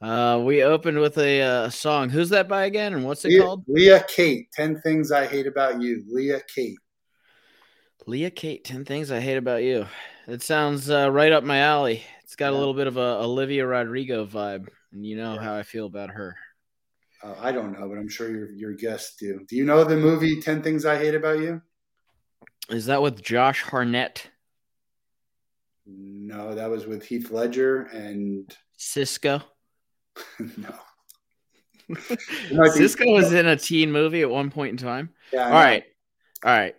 Uh, we opened with a uh, song. Who's that by again? And what's it Leah, called? Leah Kate, 10 Things I Hate About You. Leah Kate. Leah Kate, 10 Things I Hate About You. It sounds uh, right up my alley. It's got a little bit of a Olivia Rodrigo vibe. And you know Yeah. how I feel about her. Uh, I don't know, but I'm sure your, your guests do. Do you know the movie 10 Things I Hate About You? Is that with Josh Hartnett? No, that was with Heath Ledger and Cisco? no. might be- was in a teen movie at one point in time. Yeah, I All know. right. All right.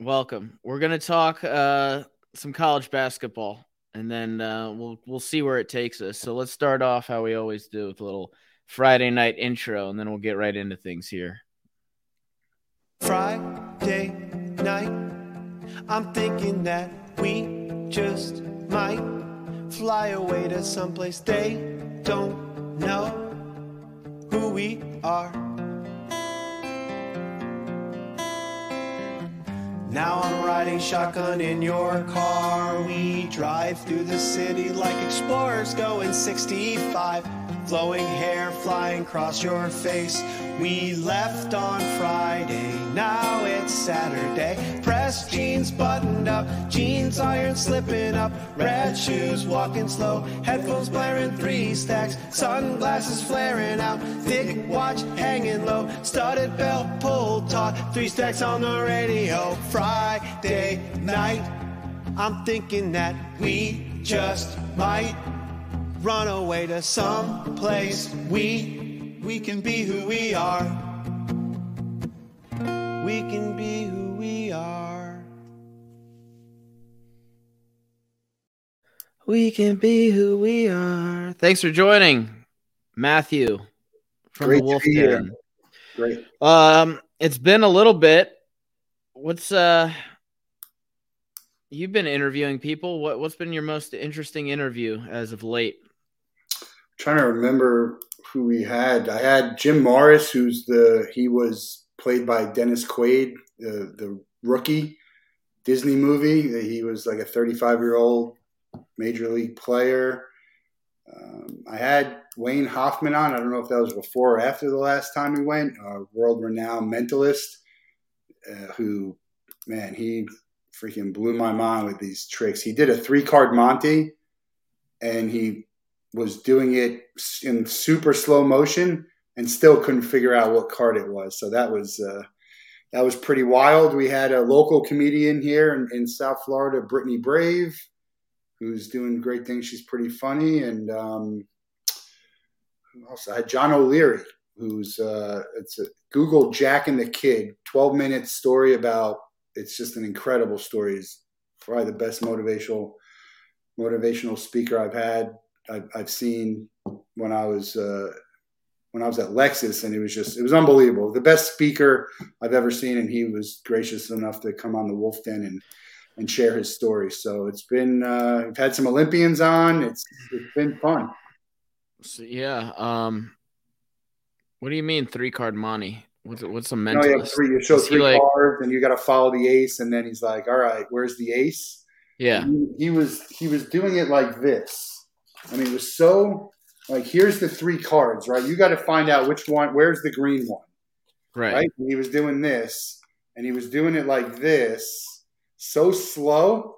Welcome. We're gonna talk uh some college basketball and then uh we'll we'll see where it takes us. So let's start off how we always do with a little Friday night intro and then we'll get right into things here. Friday night, I'm thinking that we just might fly away to someplace they don't know who we are. Now I'm riding shotgun in your car. We drive through the city like explorers going 65. Flowing hair flying across your face. We left on Friday, now it's Saturday. Pressed jeans buttoned up, jeans iron slipping up. Red shoes walking slow, headphones blaring three stacks. Sunglasses flaring out, thick watch hanging low. Studded belt pulled taut, three stacks on the radio. Friday night, I'm thinking that we just might run away to some place we we can be who we are we can be who we are We can be who we are. Thanks for joining, Matthew from Great the to Wolf be here. Den. Great. Um, it's been a little bit. What's uh you've been interviewing people. What what's been your most interesting interview as of late? Trying to remember who we had. I had Jim Morris, who's the he was played by Dennis Quaid, the the rookie Disney movie. He was like a 35 year old major league player. Um, I had Wayne Hoffman on. I don't know if that was before or after the last time we went. A world renowned mentalist uh, who, man, he freaking blew my mind with these tricks. He did a three card Monty, and he was doing it in super slow motion and still couldn't figure out what card it was. So that was uh, that was pretty wild. We had a local comedian here in, in South Florida, Brittany Brave, who's doing great things. She's pretty funny, and um, else? I had John O'Leary, who's uh, it's a Google Jack and the Kid, twelve minute story about. It's just an incredible story. He's probably the best motivational motivational speaker I've had. I've, I've seen when I was uh, when I was at Lexus, and it was just it was unbelievable. The best speaker I've ever seen, and he was gracious enough to come on the Wolf Den and and share his story. So it's been uh, we've had some Olympians on. It's it's been fun. So, yeah. Um what do you mean three card money? What's what's a You, know, you, three, you show Is three like- cards, and you got to follow the ace, and then he's like, "All right, where's the ace?" Yeah. he, he was he was doing it like this. I mean, it was so like here's the three cards, right? You got to find out which one. Where's the green one, Right. right? And he was doing this, and he was doing it like this, so slow.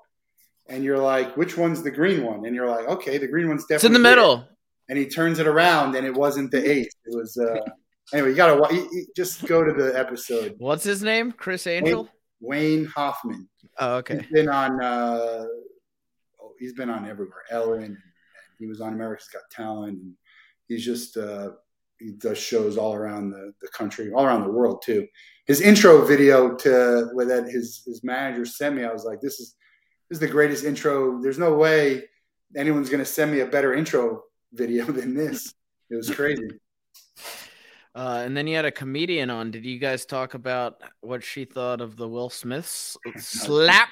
And you're like, which one's the green one? And you're like, okay, the green one's definitely It's in the middle. And he turns it around, and it wasn't the ace. It was uh, anyway. You gotta you- you just go to the episode. What's his name? Criss Angel? Wayne Hoffman. Oh, okay. He's been on. Uh, oh, he's been on everywhere. Ellen. He was on America's Got Talent. And he's just. Uh, he does shows all around the, the country, all around the world too. His intro video to with that his his manager sent me, I was like, this is this is the greatest intro. There's no way anyone's going to send me a better intro video than this. It was crazy. Uh, and then you had a comedian on. Did you guys talk about what she thought of the Will Smith slap?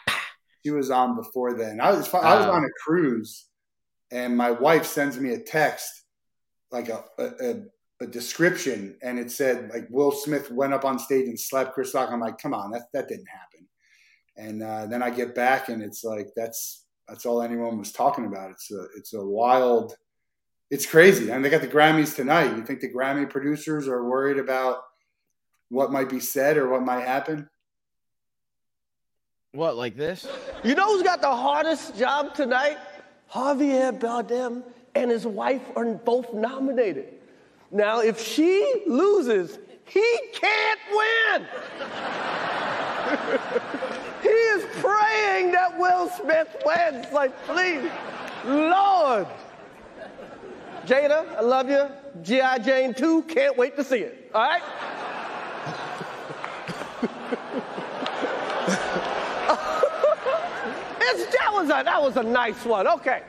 She was on before then. I was I was Oh. on a cruise, and my wife sends me a text, like a, a, a, a description, and it said like Will Smith went up on stage and slapped Chris Rock. I'm like, come on, that that didn't happen. And uh, then I get back, and it's like that's that's all anyone was talking about. It's a it's a wild, it's crazy. And they got the Grammys tonight. You think the Grammy producers are worried about what might be said or what might happen? What, like this? You know who's got the hardest job tonight? Javier Bardem and his wife are both nominated. Now, if she loses, he can't win. he is praying that Will Smith wins. Like, please, Lord. Jada, I love you. G.I. Jane 2, can't wait to see it. All right? It's, that was a that was a nice one. Okay.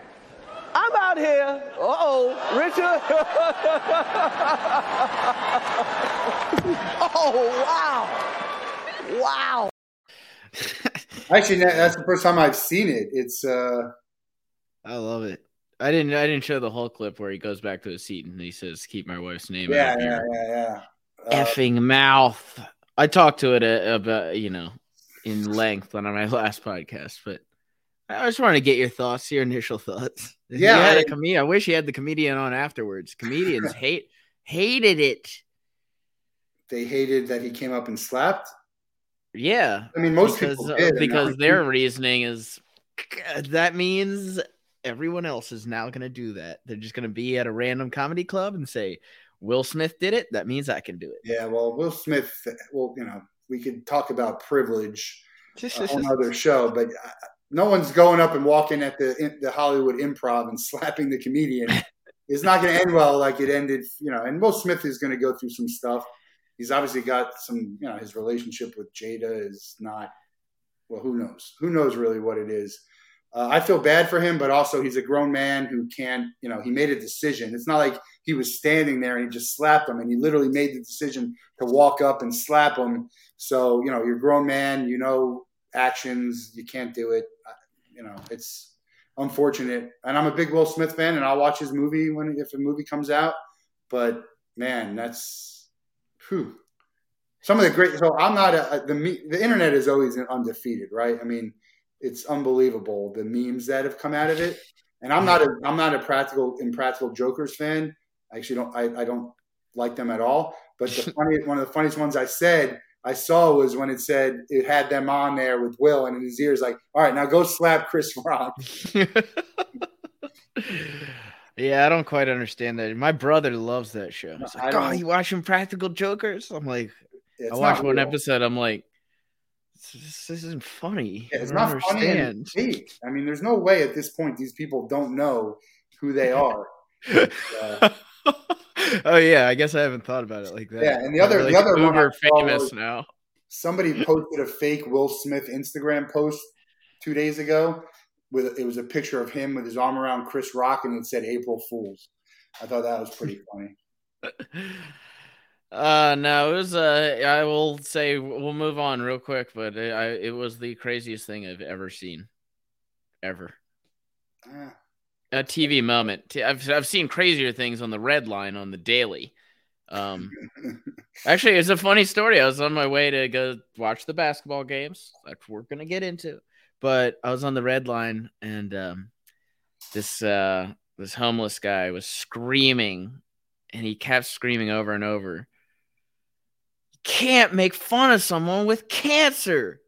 I'm out here. Uh-oh, Richard. oh wow. Wow. Actually, that's the first time I've seen it. It's uh, I love it. I didn't. I didn't show the whole clip where he goes back to his seat and he says, "Keep my wife's name yeah, out yeah, here." yeah, yeah. Uh, Effing mouth. I talked to it uh, about you know in length on my last podcast, but I just wanted to get your thoughts, your initial thoughts. Yeah, you had a I- comedian. I wish you had the comedian on afterwards. Comedians hate hated it. they hated that he came up and slapped. Yeah, I mean, most because people uh, did. because I- their reasoning is that means everyone else is now going to do that. They're just going to be at a random comedy club and say Will Smith did it. That means I can do it." Yeah, well, Will Smith. Well, you know, we could talk about privilege it. on another show, but uh, no one's going up and walking at the the Hollywood Improv and slapping the comedian. it's not going to end well, like it ended. You know, and Will Smith is going to go through some stuff. He's obviously got some. You know, his relationship with Jada is not. Well, who knows? Who knows really what it is? Uh, I feel bad for him, but also he's a grown man who can't. You know, he made a decision. It's not like he was standing there and he just slapped him, and he literally made the decision to walk up and slap him. So you know, you're a grown man. You know actions. You can't do it. Uh, You know, it's unfortunate. And I'm a big Will Smith fan, and I'll watch his movie when if a movie comes out. But man, that's whew. some of the great. So I'm not a, the me- the internet is always undefeated, right? I mean, it's unbelievable the memes that have come out of it. And I'm not a I'm not a practical impractical jokers fan. I actually don't I, I don't like them at all. But the funny one of the funniest ones I said I saw was when it said it had them on there with Will and in his ears like, all right, now go slap Chris Rock. yeah, I don't quite understand that. My brother loves that show. He's like, "Oh, you watching Practical Jokers?" I'm like, It's I watched one real. episode. I'm like, this, this isn't funny. Yeah, it's not funny and understand. I mean, there's no way at this point these people don't know who they are. Uh, oh yeah, I guess I haven't thought about it like that. Yeah, and the other- They're, the other uber saw famous now. somebody posted a fake Will Smith Instagram post two days ago with it was a picture of him with his arm around Chris Rock and it said April Fools. I thought that was pretty funny. Uh no, it was uh I will say we'll move on real quick, but it, I, it was the craziest thing I've ever seen, ever. Ah, A TV moment. I've I've seen crazier things on the red line on the daily. Um, actually, it's a funny story. I was on my way to go watch the basketball games. That we're gonna get into, but I was on the red line and um, this uh this homeless guy was screaming, and he kept screaming over and over. You can't make fun of someone with cancer.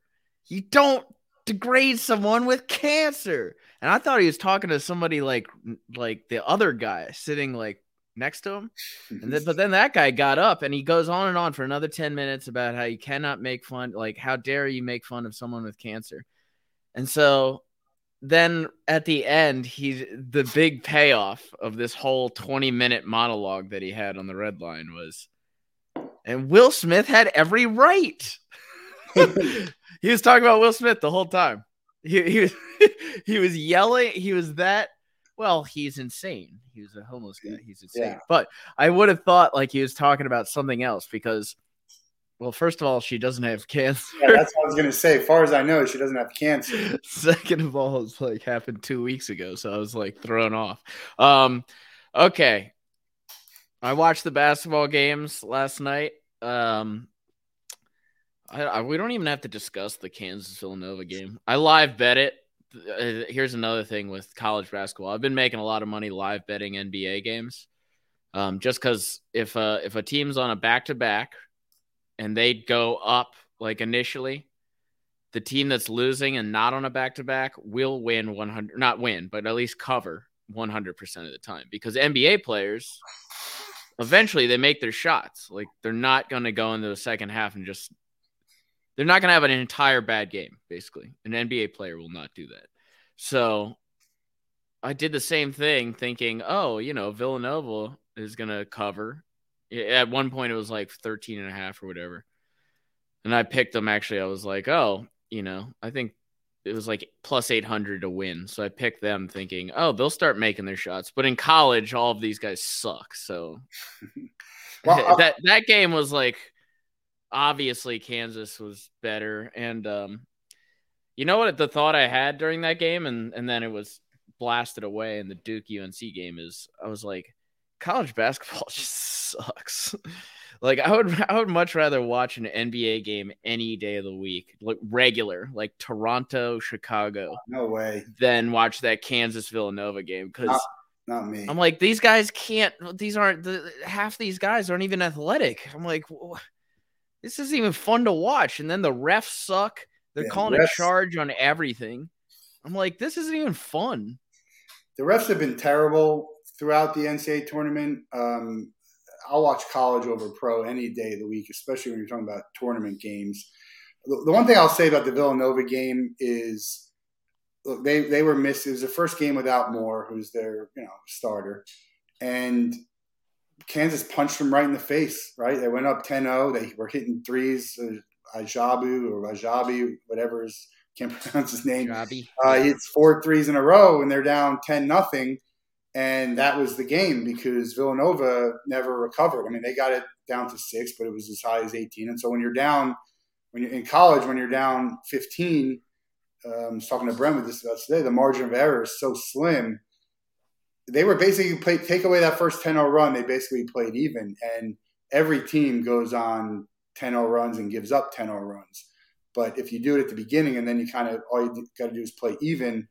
You don't degrade someone with cancer. And I thought he was talking to somebody like like the other guy sitting like next to him. And then, but then that guy got up and he goes on and on for another 10 minutes about how you cannot make fun, like, how dare you make fun of someone with cancer? And so then at the end, he's the big payoff of this whole 20 minute monologue that he had on the red line was, and Will Smith had every right. he was talking about Will Smith the whole time. He, he was he was yelling. He was that well, he's insane. He was a homeless guy. He's insane. Yeah. But I would have thought like he was talking about something else because, well, first of all, she doesn't have cancer. Yeah, that's what I was gonna say. As far as I know, she doesn't have cancer. Second of all, it's like happened two weeks ago, so I was like thrown off. Um, okay, I watched the basketball games last night. Um, I, I, we don't even have to discuss the Kansas Villanova game. I live bet it. Uh, here's another thing with college basketball. I've been making a lot of money live betting NBA games, um, just because if a if a team's on a back to back and they go up like initially, the team that's losing and not on a back to back will win 100 not win but at least cover 100% of the time because NBA players eventually they make their shots like they're not going to go into the second half and just they're not going to have an entire bad game basically an NBA player will not do that so I did the same thing thinking oh you know Villanova is going to cover at one point it was like 13 and a half or whatever and I picked them actually I was like oh you know, I think it was like plus 800 to win. So I picked them thinking, oh, they'll start making their shots. But in college, all of these guys suck. So Well, uh that that game was like obviously Kansas was better. And um, you know what the thought I had during that game, and and then it was blasted away in the Duke UNC game is I was like, college basketball just sucks. Like I would I would much rather watch an NBA game any day of the week, like regular, like Toronto, Chicago, no way. than watch that Kansas Villanova game because Not- me. I'm like these guys can't. These aren't the half these guys aren't even athletic. I'm like, "Wha- this isn't even fun to watch. And then the refs suck. They're Yeah, calling refs- a charge on everything. I'm like, this isn't even fun. the refs have been terrible throughout the NCAA tournament. Um, I'll watch college over pro any day of the week, especially when you're talking about tournament games. The, the one thing I'll say about the Villanova game is look, they they were missed. It was the first game without Moore, who's their you know starter, and Kansas punched them right in the face. Right, they went up 10-0. They were hitting threes. Uh, Ajabu or Ajabi, whatever is can't pronounce his name. Jobby. Uh, he hits four threes in a row, and they're down ten nothing, and that was the game because Villanova never recovered. I mean, they got it down to six, but it was as high as eighteen. And so when you're down, when you're in college, when you're down fifteen, um, I was talking to Brent with this about today, the margin of error is so slim. They were basically play, take away that first 10-0 run. They basically played even, and every team goes on 10-0 runs and gives up 10-0 runs. But if you do it at the beginning and then you kind of all you got to do is play even,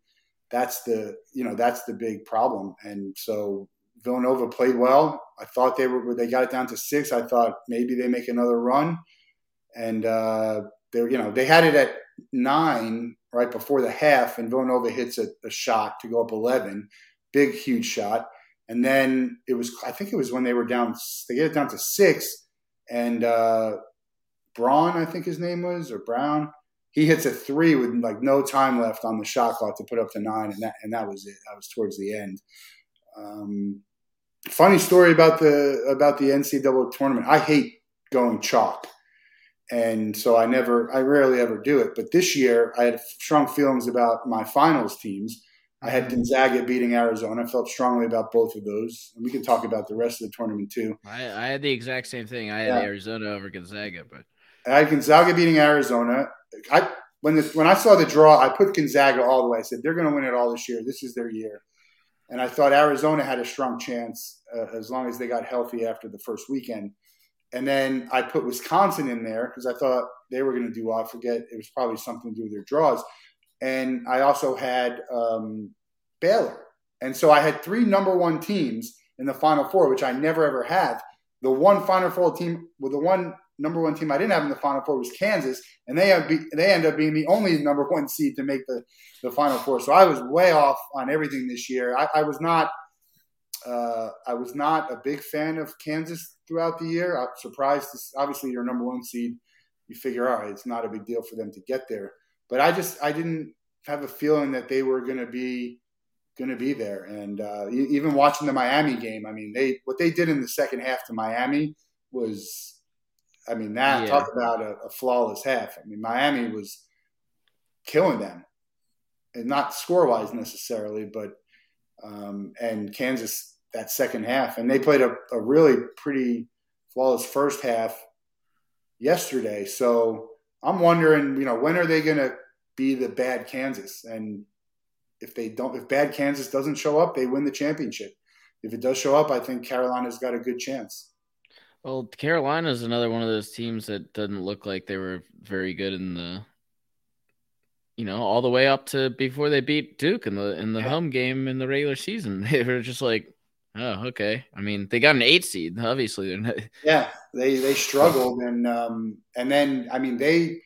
that's the you know that's the big problem. And so Villanova played well. I thought they were they got it down to six. I thought maybe they make another run, and uh, they you know they had it at nine right before the half, and Villanova hits a, a shot to go up eleven, big huge shot. And then it was I think it was when they were down they get it down to six, and uh, Braun, I think his name was, or Brown. He hits a three with like no time left on the shot clock to put up to nine, and that and that was it. That was towards the end. Um, funny story about the about the NCAA tournament. I hate going chalk, and so I never, I rarely ever do it. But this year, I had strong feelings about my finals teams. I had Gonzaga beating Arizona. I felt strongly about both of those, and we can talk about the rest of the tournament too. I, I had the exact same thing. I had Yeah. Arizona over Gonzaga, but I had Gonzaga beating Arizona. I when the, when I saw the draw, I put Gonzaga all the way. I said they're going to win it all this year. This is their year, and I thought Arizona had a strong chance uh, as long as they got healthy after the first weekend. And then I put Wisconsin in there because I thought they were going to do well. I forget it was probably something to do with their draws. And I also had um, Baylor, and so I had three number one teams in the Final Four, which I never ever have. The one Final Four team, with the one number one team I didn't have in the Final Four was Kansas, and they have be, they end up being the only number one seed to make the, the Final Four. So I was way off on everything this year. I, I was not uh, I was not a big fan of Kansas throughout the year. I'm surprised. To, obviously, your number one seed, you figure, all right, it's not a big deal for them to get there. But I just I didn't have a feeling that they were going to be going to be there. And uh, even watching the Miami game, I mean, they what they did in the second half to Miami was, I mean, that Yeah. talk about a, a flawless half. I mean, Miami was killing them, and not score wise necessarily, but um, and Kansas that second half, and they played a, a really pretty flawless first half yesterday. So I'm wondering, you know, when are they going to be the bad Kansas? And if they don't, if bad Kansas doesn't show up, they win the championship. If it does show up, I think Carolina's got a good chance. Well, Carolina is another one of those teams that doesn't look like they were very good in the, you know, all the way up to before they beat Duke in the in the Yeah. home game in the regular season. They were just like, oh, okay. I mean, they got an eight seed. Obviously, they're not. Yeah, they they struggled, and um, and then I mean they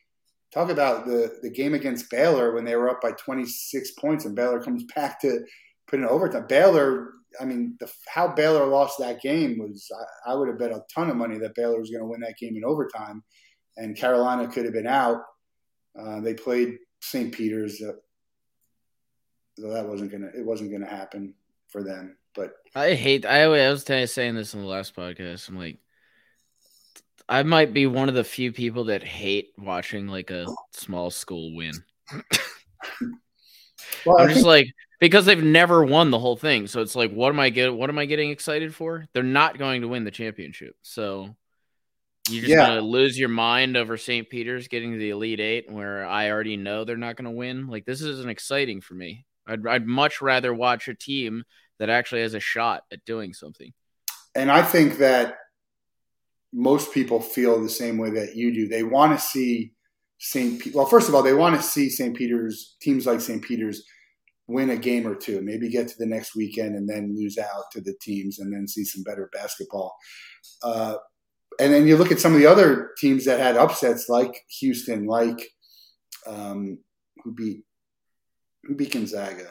talk about the the game against Baylor when they were up by 26 points, and Baylor comes back to put in overtime. Baylor, I mean, the, how Baylor lost that game was I, I would have bet a ton of money that Baylor was going to win that game in overtime, and Carolina could have been out. Uh, they played St. Peter's, uh, so that wasn't gonna it wasn't gonna happen for them. But I hate. I, I was saying this in the last podcast. I'm like, I might be one of the few people that hate watching like a small school win. well, I'm just think- like because they've never won the whole thing. So it's like, what am I get? What am I getting excited for? They're not going to win the championship. So you're just Yeah. gonna lose your mind over St. Peter's getting to the Elite Eight, where I already know they're not going to win. Like this isn't exciting for me. I'd I'd much rather watch a team that actually has a shot at doing something. and I think that most people feel the same way that you do. They want to see St. Well, first of all, they want to see St. Peter's teams like St. Peter's win a game or two, maybe get to the next weekend and then lose out to the teams and then see some better basketball. Uh, and then you look at some of the other teams that had upsets, like Houston, like um, who beat who beat Gonzaga,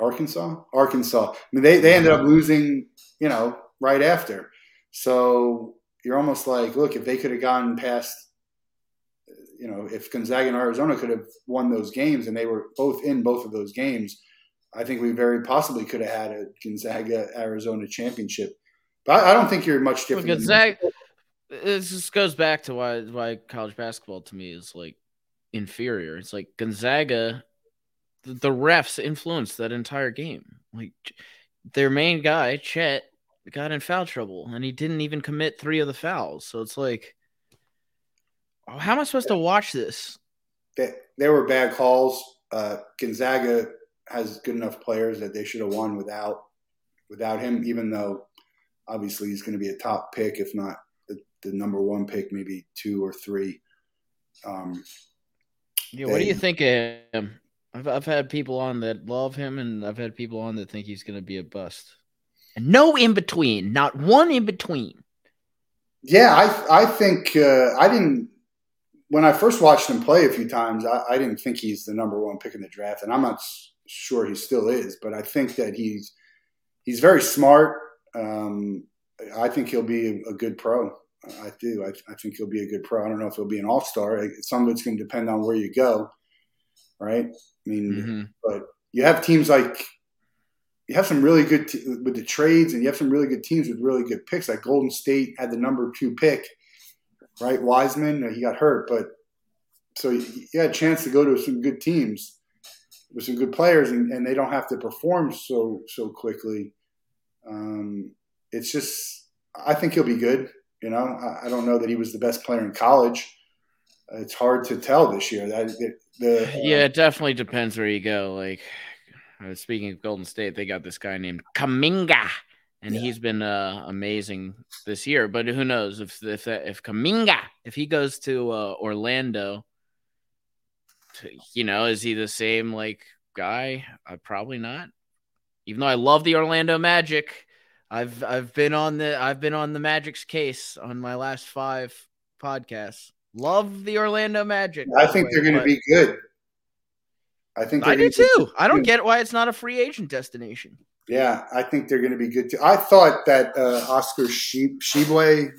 Arkansas, Arkansas. I mean, they they ended up losing, you know, right after. So you're almost like, look, if they could have gone past, you know, if Gonzaga and Arizona could have won those games and they were both in both of those games, I think we very possibly could have had a Gonzaga Arizona championship. But I, I don't think you're much different. than- Gonzaga. This just goes back to why why college basketball to me is like inferior. It's like Gonzaga, the, the refs influenced that entire game. Like their main guy Chet got in foul trouble, and he didn't even commit three of the fouls. So it's like, oh, how am I supposed to watch this? they, there were bad calls. Uh, Gonzaga has good enough players that they should have won without without him. Even though obviously he's going to be a top pick, if not the, the number one pick, maybe two or three. Um, Yeah, what do you think of him? I've I've had people on that love him, and I've had people on that think he's going to be a bust. And no in between, not one in between. yeah, I I think uh, I didn't when I first watched him play a few times. I, I didn't think he's the number one pick in the draft, and I'm not sure he still is. But I think that he's he's very smart. Um, I think he'll be a, a good pro. I do. I, I think he'll be a good pro. I don't know if he'll be an all star. Some of it's going to depend on where you go, right? I mean, Mhm. but you have teams like you have some really good with the trades, and you have some really good teams with really good picks. Like Golden State had the number two pick, right? Wiseman, uh, he got hurt, but so you, had a chance to go to some good teams with some good players, and, and they don't have to perform so so quickly. Um, it's just, I think he'll be good. You know, I, I don't know that he was the best player in college. It's hard to tell this year. That the, the Yeah, it definitely depends where you go. Like, speaking of Golden State, they got this guy named Kuminga, and Yeah. he's been uh, amazing this year. But who knows if if that, if Kuminga if he goes to uh, Orlando, t- you know, is he the same like guy? Uh, probably not. Even though I love the Orlando Magic, I've I've been on the I've been on the Magic's case on my last five podcasts. Love the Orlando Magic. I think the they're going to be good. I think I do too. I don't get why it's not a free agent destination. Yeah, I think they're going to be good too. I thought that uh, Oscar She- Tshiebwe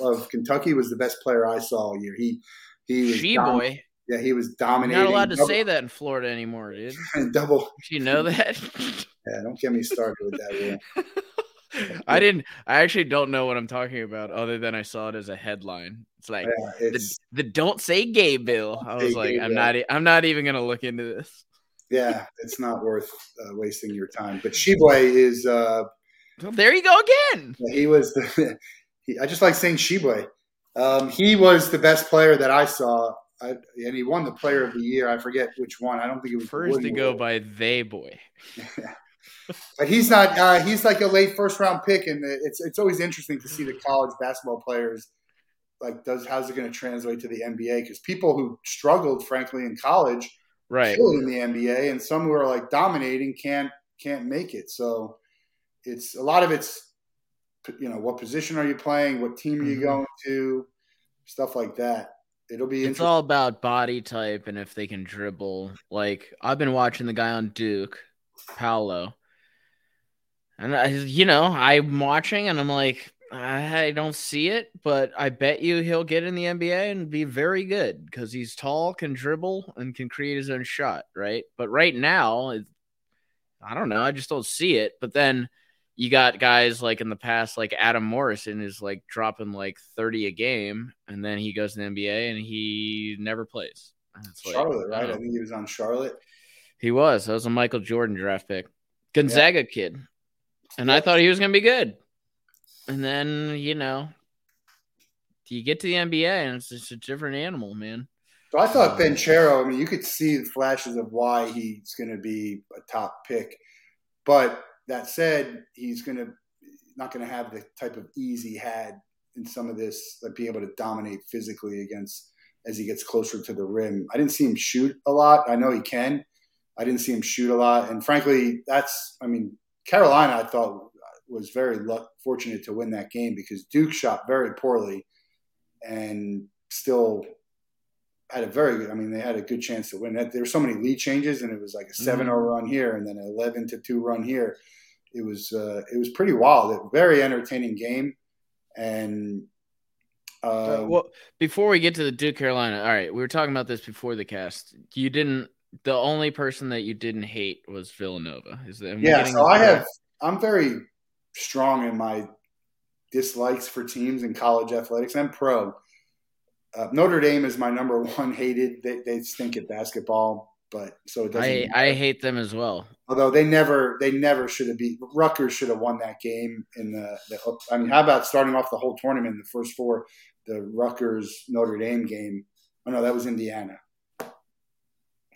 of Kentucky was the best player I saw all year. He he was She dom- boy. Yeah, he was You're dominating. not allowed to double, say that in Florida anymore, dude. double. Do you know that? Yeah, don't get me started with that. I didn't. I actually don't know what I'm talking about, other than I saw it as a headline. It's like Yeah, the, it's the "Don't Say Gay" bill. I was like, I'm bill. not. I'm not even gonna look into this. yeah, it's not worth uh, wasting your time. But Tshiebwe is uh, Well, there you go again. he was the he, I just like saying Tshiebwe. Um, he was the best player that I saw, I, and he won the Player of the Year. I forget which one. I don't think it was First to go by they boy. But he's not. Uh, he's like a late first round pick, and it's it's always interesting to see the college basketball players. Like, does how's it going to translate to the NBA? Because people who struggled, frankly, in college, Right. in the NBA, and some who are like dominating can't can't make it. So it's a lot of it's you know what position are you playing, what team are you Mhm. going to, stuff like that. It'll be It's all about body type and if they can dribble. Like I've been watching the guy on Duke, Paolo, and I, you know I'm watching and I'm like, I don't see it, but I bet you he'll get in the NBA and be very good because he's tall, can dribble, and can create his own shot. Right, but right now, it- I don't know. I just don't see it. But then you got guys like in the past, like Adam Morrison is like dropping like 30 a game, and then he goes to the NBA and he never plays. And it's like, Charlotte, right? I oh. think he was on Charlotte. He was. That was a Michael Jordan draft pick. Gonzaga kid. And I thought he was going to be good. And then, you know, you get to the NBA and it's just a different animal, man. So I thought uh, Banchero. I mean, you could see the flashes of why he's going to be a top pick, but that said, he's going to not going to have the type of ease he had in some of this, like being able to dominate physically against as he gets closer to the rim. I didn't see him shoot a lot. I know he can. I didn't see him shoot a lot, and frankly, that's. I mean, Carolina, I thought was very luck, fortunate to win that game because Duke shot very poorly, and still had a very good. I mean, they had a good chance to win. There were so many lead changes, and it was like a 7 0 run here, and then an eleven to two run here. It was uh, it was pretty wild. A very entertaining game, and uh, well, before we get to the Duke Carolina, all right, we were talking about this before the cast. You didn't. The only person that you didn't hate was Villanova. Is that? yeah. So I have. I'm very strong in my dislikes for teams in college athletics and pro. Uh, Notre Dame is my number one hated. They, they stink at basketball, but so it doesn't. I I hate them as well. Although they never, they never should have beat. Rutgers should have won that game in the, the. I mean, how about starting off the whole tournament, the first four, the Rutgers Notre Dame game? Oh no, that was Indiana.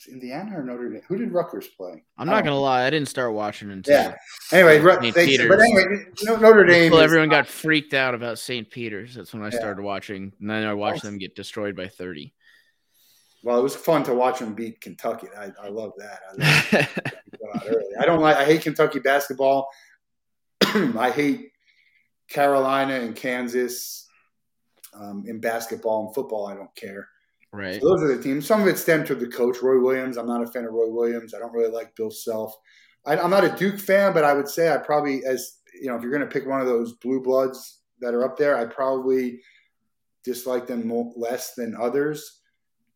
Indiana or Notre Dame? Who did Rutgers play? I'm not gonna lie, I didn't start watching until Yeah. Anyway, Ru- they, Peter's. but anyway, Notre Dame. is- everyone got freaked out about St. Peter's. That's when I Yeah. started watching. And then I watched Oh. them get destroyed by 30. well, it was fun to watch them beat Kentucky. I, I love that. I, love that out early. I don't like. I hate Kentucky basketball. I hate Carolina and Kansas um, in basketball and football. I don't care. Right. So those are the teams. Some of it stemmed to the coach, Roy Williams. I'm not a fan of Roy Williams. I don't really like Bill Self. I, I'm not a Duke fan, but I would say I probably, as you know, if you're going to pick one of those blue bloods that are up there, I probably dislike them more, less than others.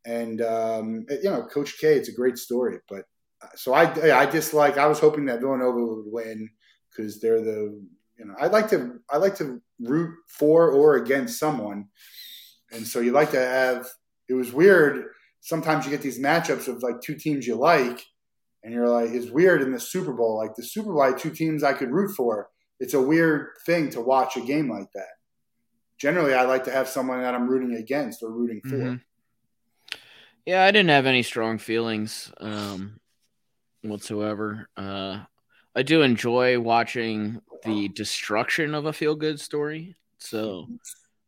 And um, you know, Coach K, it's a great story, but uh, so I, I dislike. I was hoping that Villanova would win because they're the, you know, I like to, I like to root for or against someone, and so you like to have it was weird. Sometimes you get these matchups of like two teams you like, and you're like, it's weird in the Super Bowl. Like the Super Bowl, two teams I could root for. It's a weird thing to watch a game like that. Generally, I like to have someone that I'm rooting against or rooting for. Mhm. Yeah, I didn't have any strong feelings um, whatsoever. Uh, I do enjoy watching the destruction of a feel good story. So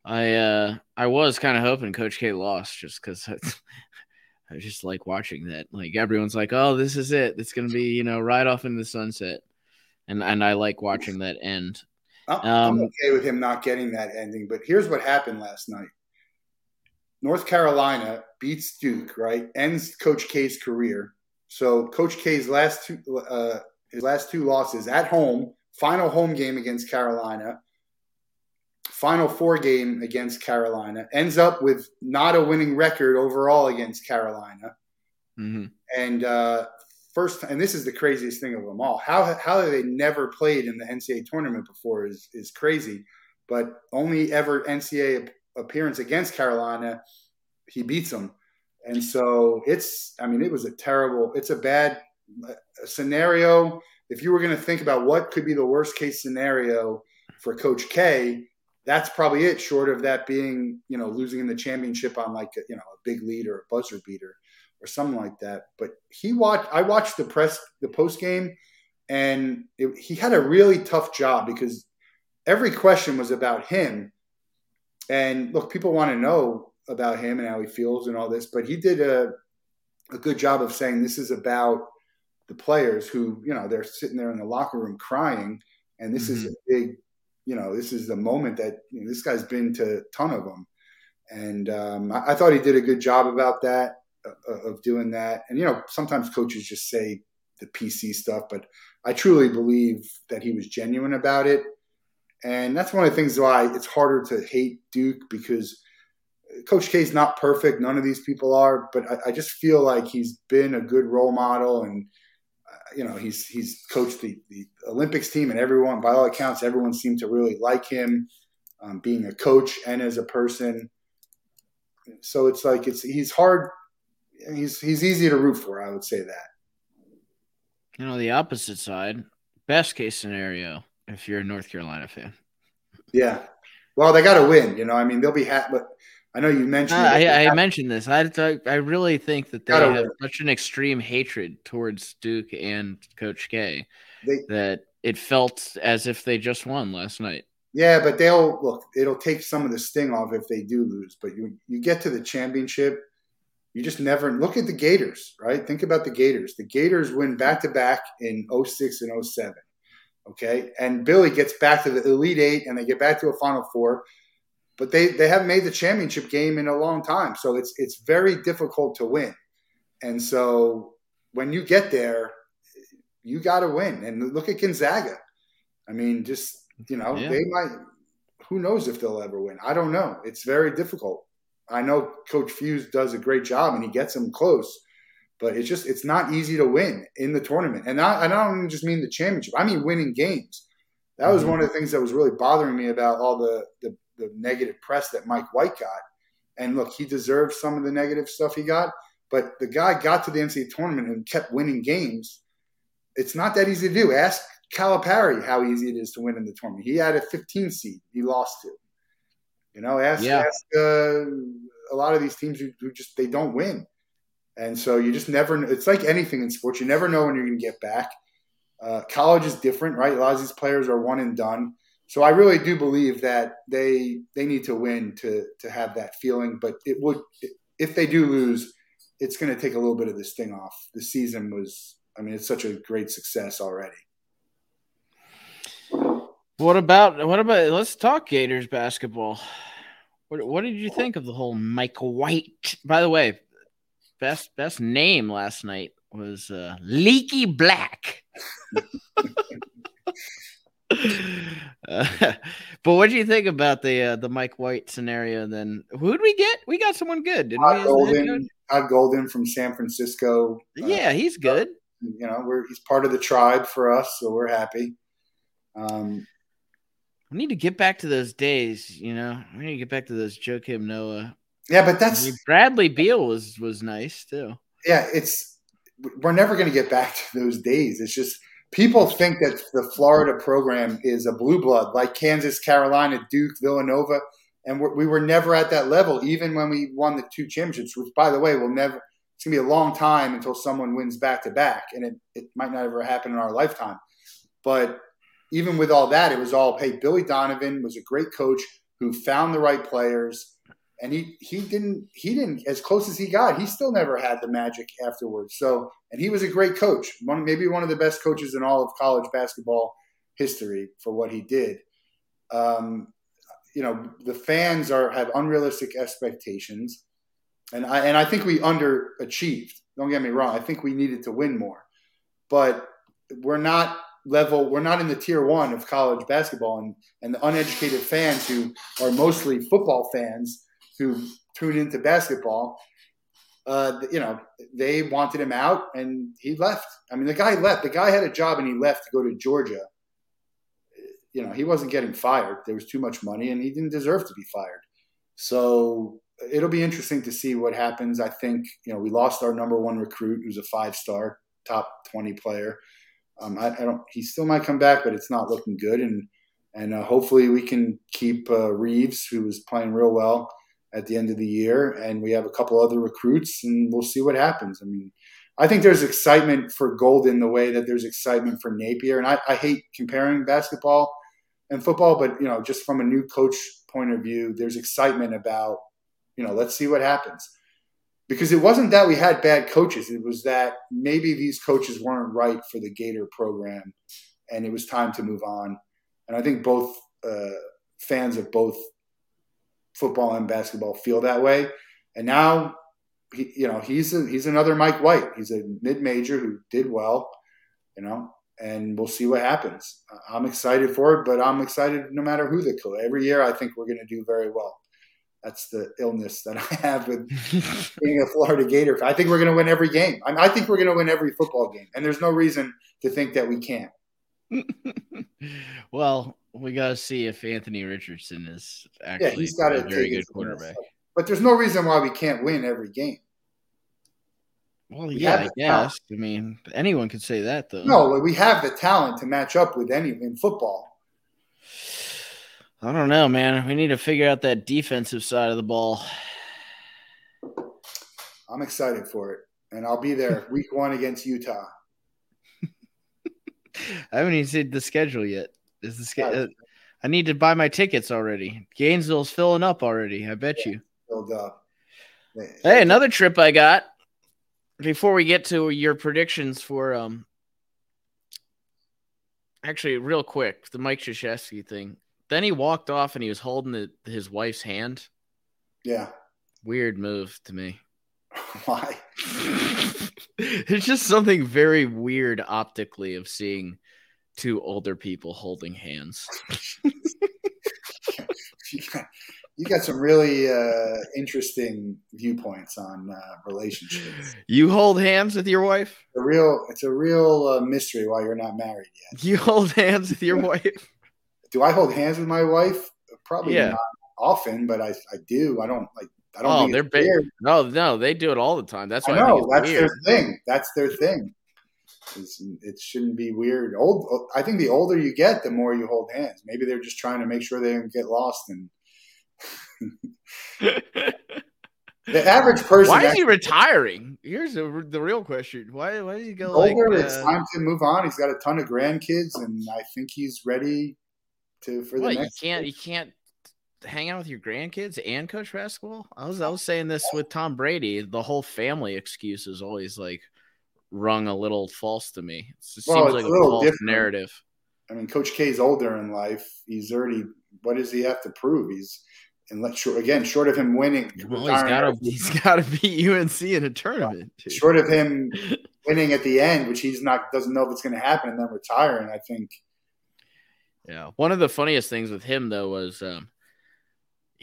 I uh, I was kind of hoping Coach K lost just because I just like watching that. Like everyone's like, "Oh, this is it. It's gonna be you know right off in the sunset," and and I like watching that end. I'm, I'm Um, okay with him not getting that ending, but here's what happened last night. North Carolina beats Duke, right? Ends Coach K's career. So Coach K's last two, uh, his last two losses at home, final home game against Carolina, final four game against Carolina, ends up with not a winning record overall against Carolina hmm and uh, first, and this is the craziest thing of them all. How how they never played in the NCAA tournament before is is crazy, but only ever NCAA appearance against Carolina, he beats them, and so it's. I mean, it was a terrible. It's a bad scenario. If you were going to think about what could be the worst case scenario for Coach K, that's probably it. Short of that being, you know, losing in the championship on like a, you know a big lead or a buzzer beater or something like that. But he watched. I watched the press, the post game, and it, he had a really tough job because every question was about him. And look, people want to know about him and how he feels and all this, but he did a a good job of saying this is about the players who, you know, they're sitting there in the locker room crying, and this mm-hmm. is a big, you know, this is the moment that you know, this guy's been to a ton of them, and um, I, I, thought he did a good job about that, uh, of doing that. And you know, sometimes coaches just say the PC stuff, but I truly believe that he was genuine about it, and that's one of the things why it's harder to hate Duke because Coach K is not perfect. None of these people are, but I, I, just feel like he's been a good role model, and uh, you know he's he's coached the, the Olympics team, and everyone, by all accounts, everyone seemed to really like him, um, being a coach and as a person. So it's like it's he's hard. He's he's easy to root for. I would say that. You know the opposite side. Best case scenario, if you're a North Carolina fan. Yeah. Well, they got to win. You know, I mean, they'll be happy, but I know you mentioned. Uh, I, I mentioned this. I I really think that they have such an extreme hatred towards Duke and Coach K they, that it felt as if they just won last night. Yeah, but they'll look. It'll take some of the sting off if they do lose. But you you get to the championship, you just never look at the Gators, right? Think about the Gators. The Gators win back to back in 06 and 07. Okay, and Billy gets back to the Elite Eight, and they get back to a Final Four but they they haven't made the championship game in a long time. So it's it's very difficult to win. And so when you get there, you got to win. And look at Gonzaga. I mean, just you know, yeah. they might. Who knows if they'll ever win? I don't know. It's very difficult. I know Coach Fuse does a great job and he gets them close, but it's just it's not easy to win in the tournament. And I, I don't just mean the championship. I mean winning games. That was mm-hmm. one of the things that was really bothering me about all the the the negative press that Mike White got. And look, he deserved some of the negative stuff he got, but the guy got to the NCAA tournament and kept winning games. It's not that easy to do. Ask Calipari how easy it is to win in the tournament. He had a 15 seed, he lost to. You know, ask, yeah. ask uh, a lot of these teams who, who just they don't win, and so you just never. It's like anything in sports; you never know when you're going to get back. Uh, college is different, right? A lot of these players are one and done. So I really do believe that they they need to win to to have that feeling. But it would if they do lose, it's going to take a little bit of this thing off. The season was, I mean, it's such a great success already. What about what about? Let's talk Gators basketball. What what did you think of the whole Mike White? By the way, best best name last night was uh, Leaky Black. Uh, but what do you think about the uh, the Mike White scenario? Then who'd we get? We got someone good, didn't Todd we? Golden, Todd Golden from San Francisco. Yeah, uh, he's good. You know, we're he's part of the tribe for us, so we're happy. Um, we need to get back to those days. You know, we need to get back to those Joakim Noah. Yeah, but that's Bradley Beal was was nice too. Yeah, it's we're never going to get back to those days. It's just people think that the Florida program is a blue blood, like Kansas, Carolina, Duke, Villanova, and we were never at that level, even when we won the two championships. Which, by the way, will never. It's gonna be a long time until someone wins back to back, and it, it might not ever happen in our lifetime. But even with all that, it was all hey, Billy Donovan was a great coach who found the right players and he he didn't he didn't as close as he got he still never had the magic afterwards. So and he was a great coach one maybe one of the best coaches in all of college basketball history for what he did. Um, you know the fans are have unrealistic expectations. And I and I think we underachieved. Don't get me wrong. I think we needed to win more. But we're not level we're not in the tier one of college basketball. And and the uneducated fans who are mostly football fans who tune into basketball, uh, you know, they wanted him out and he left. I mean, the guy left. The guy had a job and he left to go to Georgia. You know, he wasn't getting fired. There was too much money and he didn't deserve to be fired. So it'll be interesting to see what happens. I think, you know, we lost our number one recruit who's a five star. top twenty player. Um, I, I, don't. He still might come back, but it's not looking good. And and uh, hopefully we can keep uh, Reeves, who was playing real well at the end of the year, and we have a couple other recruits, and we'll see what happens. I mean, I think there's excitement for Golden the way that there's excitement for Napier, and I, I hate comparing basketball and football, but you know, just from a new coach point of view, there's excitement about you know, let's see what happens. Because it wasn't that we had bad coaches, it was that maybe these coaches weren't right for the Gator program, and it was time to move on. And I think both uh, fans of both football and basketball feel that way. And now, he, you know, he's a, he's another Mike White. He's a mid major who did well, you know, and we'll see what happens. I'm excited for it, but I'm excited no matter who the coach. Every year, I think we're going to do very well. That's the illness that I have with being a Florida Gator. I think we're going to win every game. I, I think we're going to win every football game, and there's no reason to think that we can't. well, we got to see if Anthony Richardson is actually yeah, he's got a very good quarterback. But there's no reason why we can't win every game. Well, we yeah, I guess. I mean, anyone could say that, though. No, we have the talent to match up with any in football. I don't know, man. We need to figure out that defensive side of the ball. I'm excited for it, and I'll be there week one against Utah. I haven't even seen the schedule yet. Is the schedule? I need to buy my tickets already. Gainesville's filling up already. I bet yeah, you. Filled up. Hey, another trip I got. Before we get to your predictions for um, actually, real quick, the Mike Krzyzewski thing. Then he walked off and he was holding the, his wife's hand. Yeah. Weird move to me. Why? it's just something very weird optically of seeing two older people holding hands. you got some really uh, interesting viewpoints on uh, relationships. You hold hands with your wife? A real, it's a real uh, mystery why you're not married yet. You hold hands with your wife? do I hold hands with my wife? Probably yeah. not often, but I, I do. I don't like. I don't. Oh, they're big. No, no, they do it all the time. That's why I know. I that's weird. their thing. That's their thing. It's, it shouldn't be weird. Old. I think the older you get, the more you hold hands. Maybe they're just trying to make sure they don't get lost and. the average person. Why is he retiring? Here's the, the real question. Why? Why does he go? Older, like, it's uh, time to move on. He's got a ton of grandkids, and I think he's ready to for the next. You can't. You can't hang out with your grandkids and coach basketball. I was I was saying this with Tom Brady. The whole family excuse is always like rung a little false to me. It well, seems like a, a false different. narrative. I mean, Coach K is older in life. He's already. What does he have to prove? He's and let short again, short of him winning. Well, he's got to he's got to beat UNC in a tournament. Short of him winning at the end, which he's not doesn't know if it's going to happen, and then retiring. I think yeah. One of the funniest things with him though was um,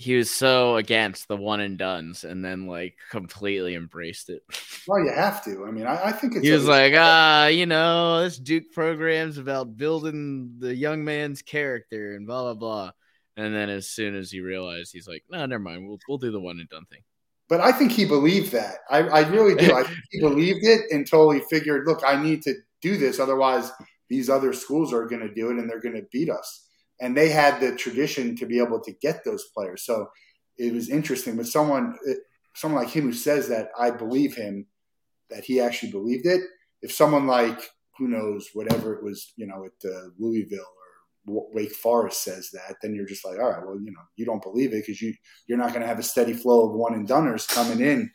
he was so against the one and dones and then like completely embraced it. Well, you have to. I mean, I, I think it's he was like, ah, you know, this Duke program's about building the young man's character and blah blah blah. And then as soon as he realized, he's like, no, never mind. We'll we'll do the one and done thing. But I think he believed that. I, I really do. I think he believed it until he figured, look, I need to do this, otherwise these other schools are going to do it and they're going to beat us. And they had the tradition to be able to get those players. So it was interesting. But someone, someone like him who says that, I believe him that he actually believed it. If someone like who knows whatever it was, you know, at uh, Louisville or Wake Forest says that, then you're just like, all right, well, you know, you don't believe it because you you're not going to have a steady flow of one and doners coming in.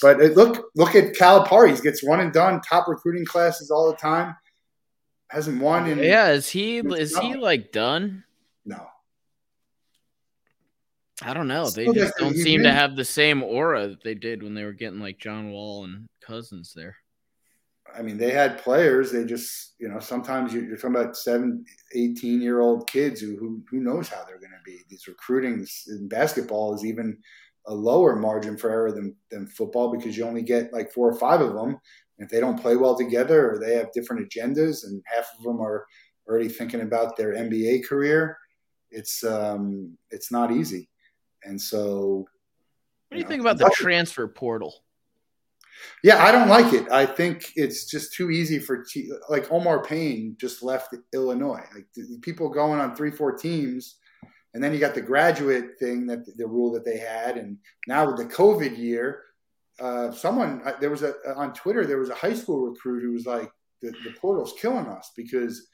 But uh, look, look at Calipari. He gets one and done, top recruiting classes all the time hasn't won in. Yeah, is he is he like done? No. I don't know. They just don't seem to have the same aura that they did when they were getting like John Wall and Cousins there. I mean, they had players. They just, you know, sometimes you're, talking about seven, 18 year old kids who, who, who knows how they're going to be. These recruiting in basketball is even a lower margin for error than, than football because you only get like four or five of them if they don't play well together or they have different agendas and half of them are already thinking about their NBA career, it's um, it's not easy. And so, what do you, know, think about the transfer portal? Yeah, I don't like it. I think it's just too easy for te- like Omar Payne just left Illinois. Like the- people going on three, four teams, and then you got the graduate thing that the rule that they had, and now with the COVID year, uh, someone uh, there was a on Twitter there was a high school recruit who was like the, the portal's killing us because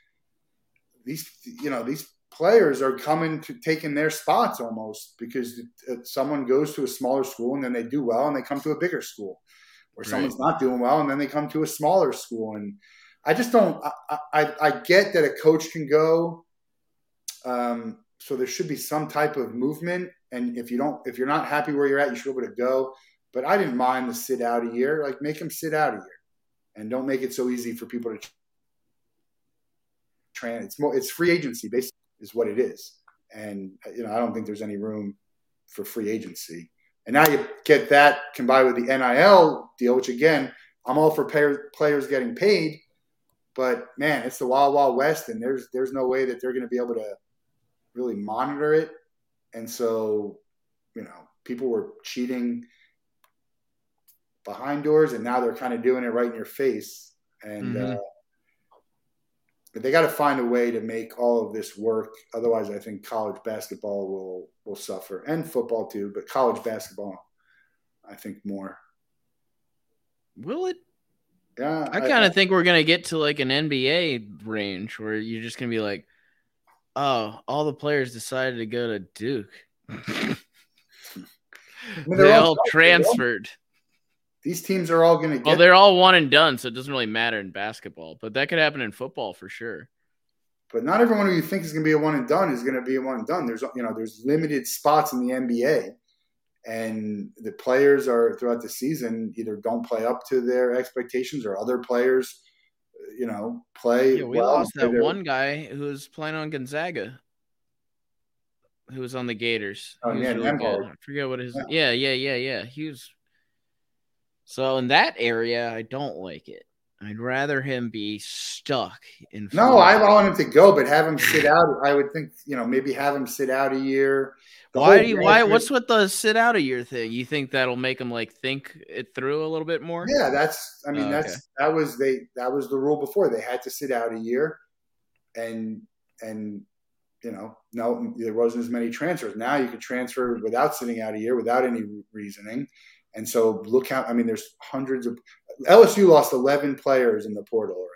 these you know these players are coming to taking their spots almost because uh, someone goes to a smaller school and then they do well and they come to a bigger school or Right. someone's not doing well and then they come to a smaller school. And i just don't i i, I get that a coach can go um, so there should be some type of movement. And if you don't if you're not happy where you're at you should be able to go but i didn't mind the sit out a year like make them sit out a year and don't make it so easy for people to train it's more it's free agency basically is what it is. And you know i don't think there's any room for free agency. And now you get that combined with the nil deal which again i'm all for player, players getting paid but man it's the wild wild west and there's there's no way that they're going to be able to really monitor it. And so you know people were cheating behind doors and now they're kind of doing it right in your face and Mhm. uh, but they got to find a way to make all of this work otherwise i think college basketball will will suffer and football too but college basketball i think more Will it? yeah I kind of think we're gonna get to like an NBA range where you're just gonna be like, oh, all the players decided to go to Duke. they're they all- all transferred. These teams are all going to get Well, they're all one and done, so it doesn't really matter in basketball. But that could happen in football for sure. but not everyone who you think is going to be a one and done is going to be a one and done. There's you know there's limited spots in the NBA, and the players are throughout the season either don't play up to their expectations or other players, you know, play. Yeah, we well, lost that their- one guy who was playing on Gonzaga, who was on the Gators. Oh, yeah, really I forget what his. Yeah. Yeah, yeah, yeah, yeah. He was. So in that area, I don't like it. I'd rather him be stuck in. No, I want him to go, but have him sit out. I would think you know maybe have him sit out a year. The Why do you, why? What's with the sit out a year thing? You think that'll make him like think it through a little bit more? Yeah, that's. I mean, Oh, that's okay. that was they that was the rule before. They had to sit out a year, and and you know, no, there wasn't as many transfers. Now you could transfer without sitting out a year, without any reasoning. And so look how I mean, there's hundreds of LSU lost 11 players in the portal already.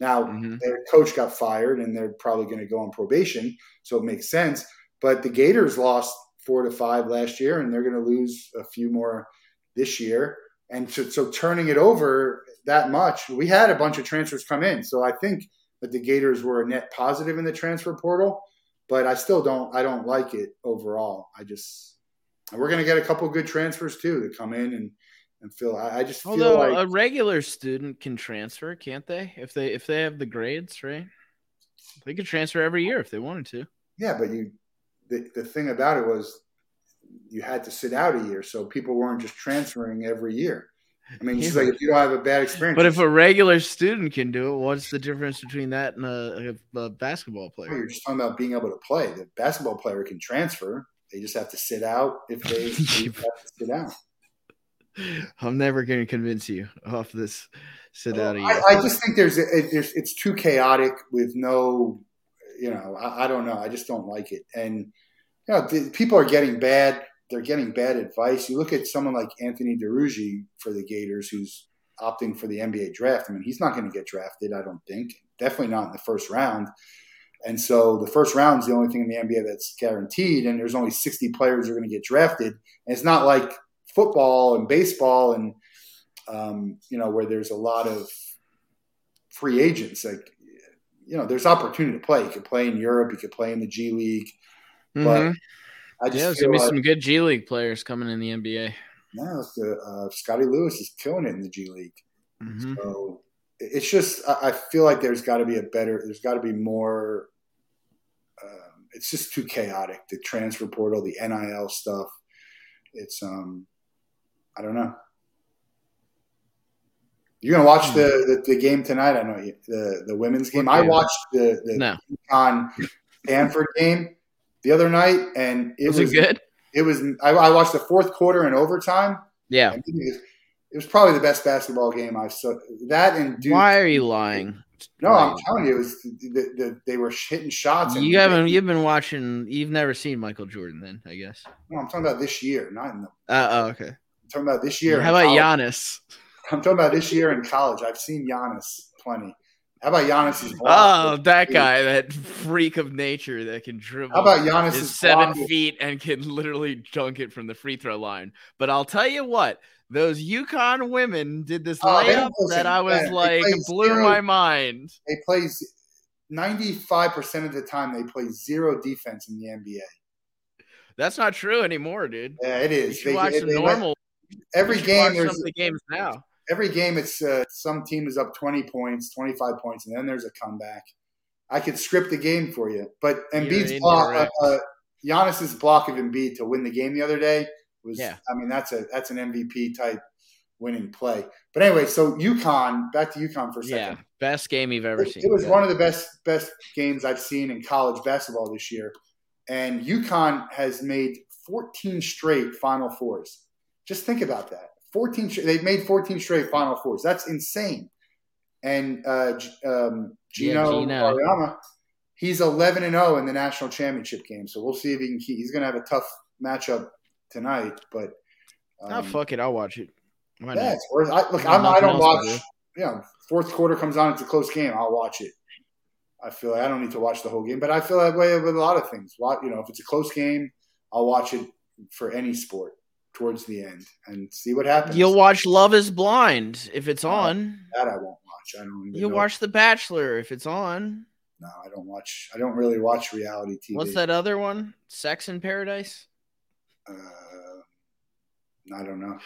Now Mhm. their coach got fired, and they're probably going to go on probation, so it makes sense. But the Gators lost four to five last year, and they're going to lose a few more this year. And so, so turning it over that much, we had a bunch of transfers come in. So I think that the Gators were a net positive in the transfer portal, but I still don't I don't like it overall. I just and we're going to get a couple good transfers too to come in and and fill. I, I just feel Although like a regular student can transfer, can't they? If they if they have the grades, right? They could transfer every year if they wanted to. yeah, but you the the thing about it was you had to sit out a year, so people weren't just transferring every year. I mean, she's Yeah. like if you don't have a bad experience, But if a regular student can do it, what's the difference between that and a, a, basketball player? You're just talking about being able to play. The basketball player can transfer. They just have to sit out if they, they have to sit out. I'm never going to convince you off this sit out. I, I just think there's, a, there's it's too chaotic with no, you know, I, I don't know. I just don't like it. And you know, the, people are getting bad. They're getting bad advice. You look at someone like Anthony Duruji for the Gators, who's opting for the NBA draft. I mean, he's not going to get drafted. I don't think. Definitely not in the first round. And so the first round is the only thing in the NBA that's guaranteed, and there's only 60 players who are going to get drafted. And it's not like football and baseball and um, you know where there's a lot of free agents. Like you know, there's opportunity to play. You could play in Europe. You could play in the G League. Mhm. I just Yeah, there's to be like some good G League players coming in the NBA. no, uh, Scottie Lewis is killing it in the G League. Mhm. So it's just I feel like there's got to be a better. There's got to be more. Um, it's just too chaotic. The transfer portal, the NIL stuff. It's um, I don't know. You're gonna watch Hmm. the, the, the game tonight? I know you, the the women's game. I watched the the No. UConn Stanford game the other night, and it Was was it good? It was. I, I watched the fourth quarter and overtime. Yeah. it, is, It was probably the best basketball game I've saw. That and Duke. Why are you lying? No, I'm telling you, it was the, the, the, they were hitting shots. You haven't. You've been watching. You've never seen Michael Jordan, then I guess. No, I'm talking about this year, not in the. Uh, oh, okay. I'm talking about this year. How about college. Giannis? I'm talking about this year in college. I've seen Giannis plenty. How about Giannis's Oh, that guy, that freak of nature that can dribble. How about Giannis's is seven block? feet and can literally dunk it from the free throw line. But I'll tell you what, those UConn women did this they layup that I was like blew zero- my mind. They play 95 percent of the time. They play zero defense in the NBA. That's not true anymore, dude. Yeah, it is. You They- watch they- some they normal. every game. There's the games now. every game. It's uh, some team is up 20 points, 25 points, and then there's a comeback. I could script the game for you, but Embiid's block, uh, uh, Giannis's block of Embiid to win the game the other day was. Yeah. I mean, that's a that's an MVP type winning play. But anyway, so UConn. Back to UConn for a second. Yeah, best game you've ever It, seen. it was Yeah. one of the best best games I've seen in college basketball this year, and UConn has made 14 straight Final Fours. Just think about that. 14. They've made 14 straight Final Fours. That's insane. And uh, um, Yeah, Gino Gino. Auriemma, he's 11 and 0 in the national championship game. So we'll see if he can keep. He's going to have a tough matchup tonight, but. Oh um, fuck it, I'll watch it. Why yeah, not? it's worth. I, look, I'm, I don't else to watch. You know, fourth quarter comes on, it's a close game. I'll watch it. I feel like I don't need to watch the whole game, but I feel that way with a lot of things. You know, if it's a close game, I'll watch it for any sport towards the end and see what happens. You'll watch Love Is Blind if it's Oh, on. that I won't watch. I don't. You'll know. watch The Bachelor if it's on. No, I don't watch. I don't really watch reality TV. What's that other one? Sex in Paradise? Uh, I don't know.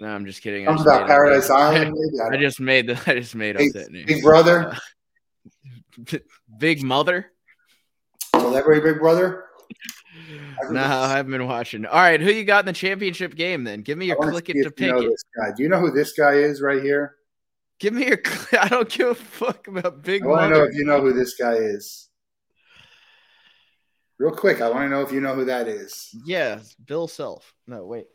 No, I'm just kidding. I Something just made about Paradise Island. I, I just made the. I just made up Big- that name. Big Brother, Big Mother. Celebrity Big Brother. No, I haven't been watching. All right, who you got in the championship game? Then give me your click it to if you know pick it. this guy. Do you know who this guy is right here? Give me your. cl- I don't give a fuck about Big I want to know if you know who this guy is. Real quick, I want to know if you know who that is. Yeah, Bill Self. No, wait.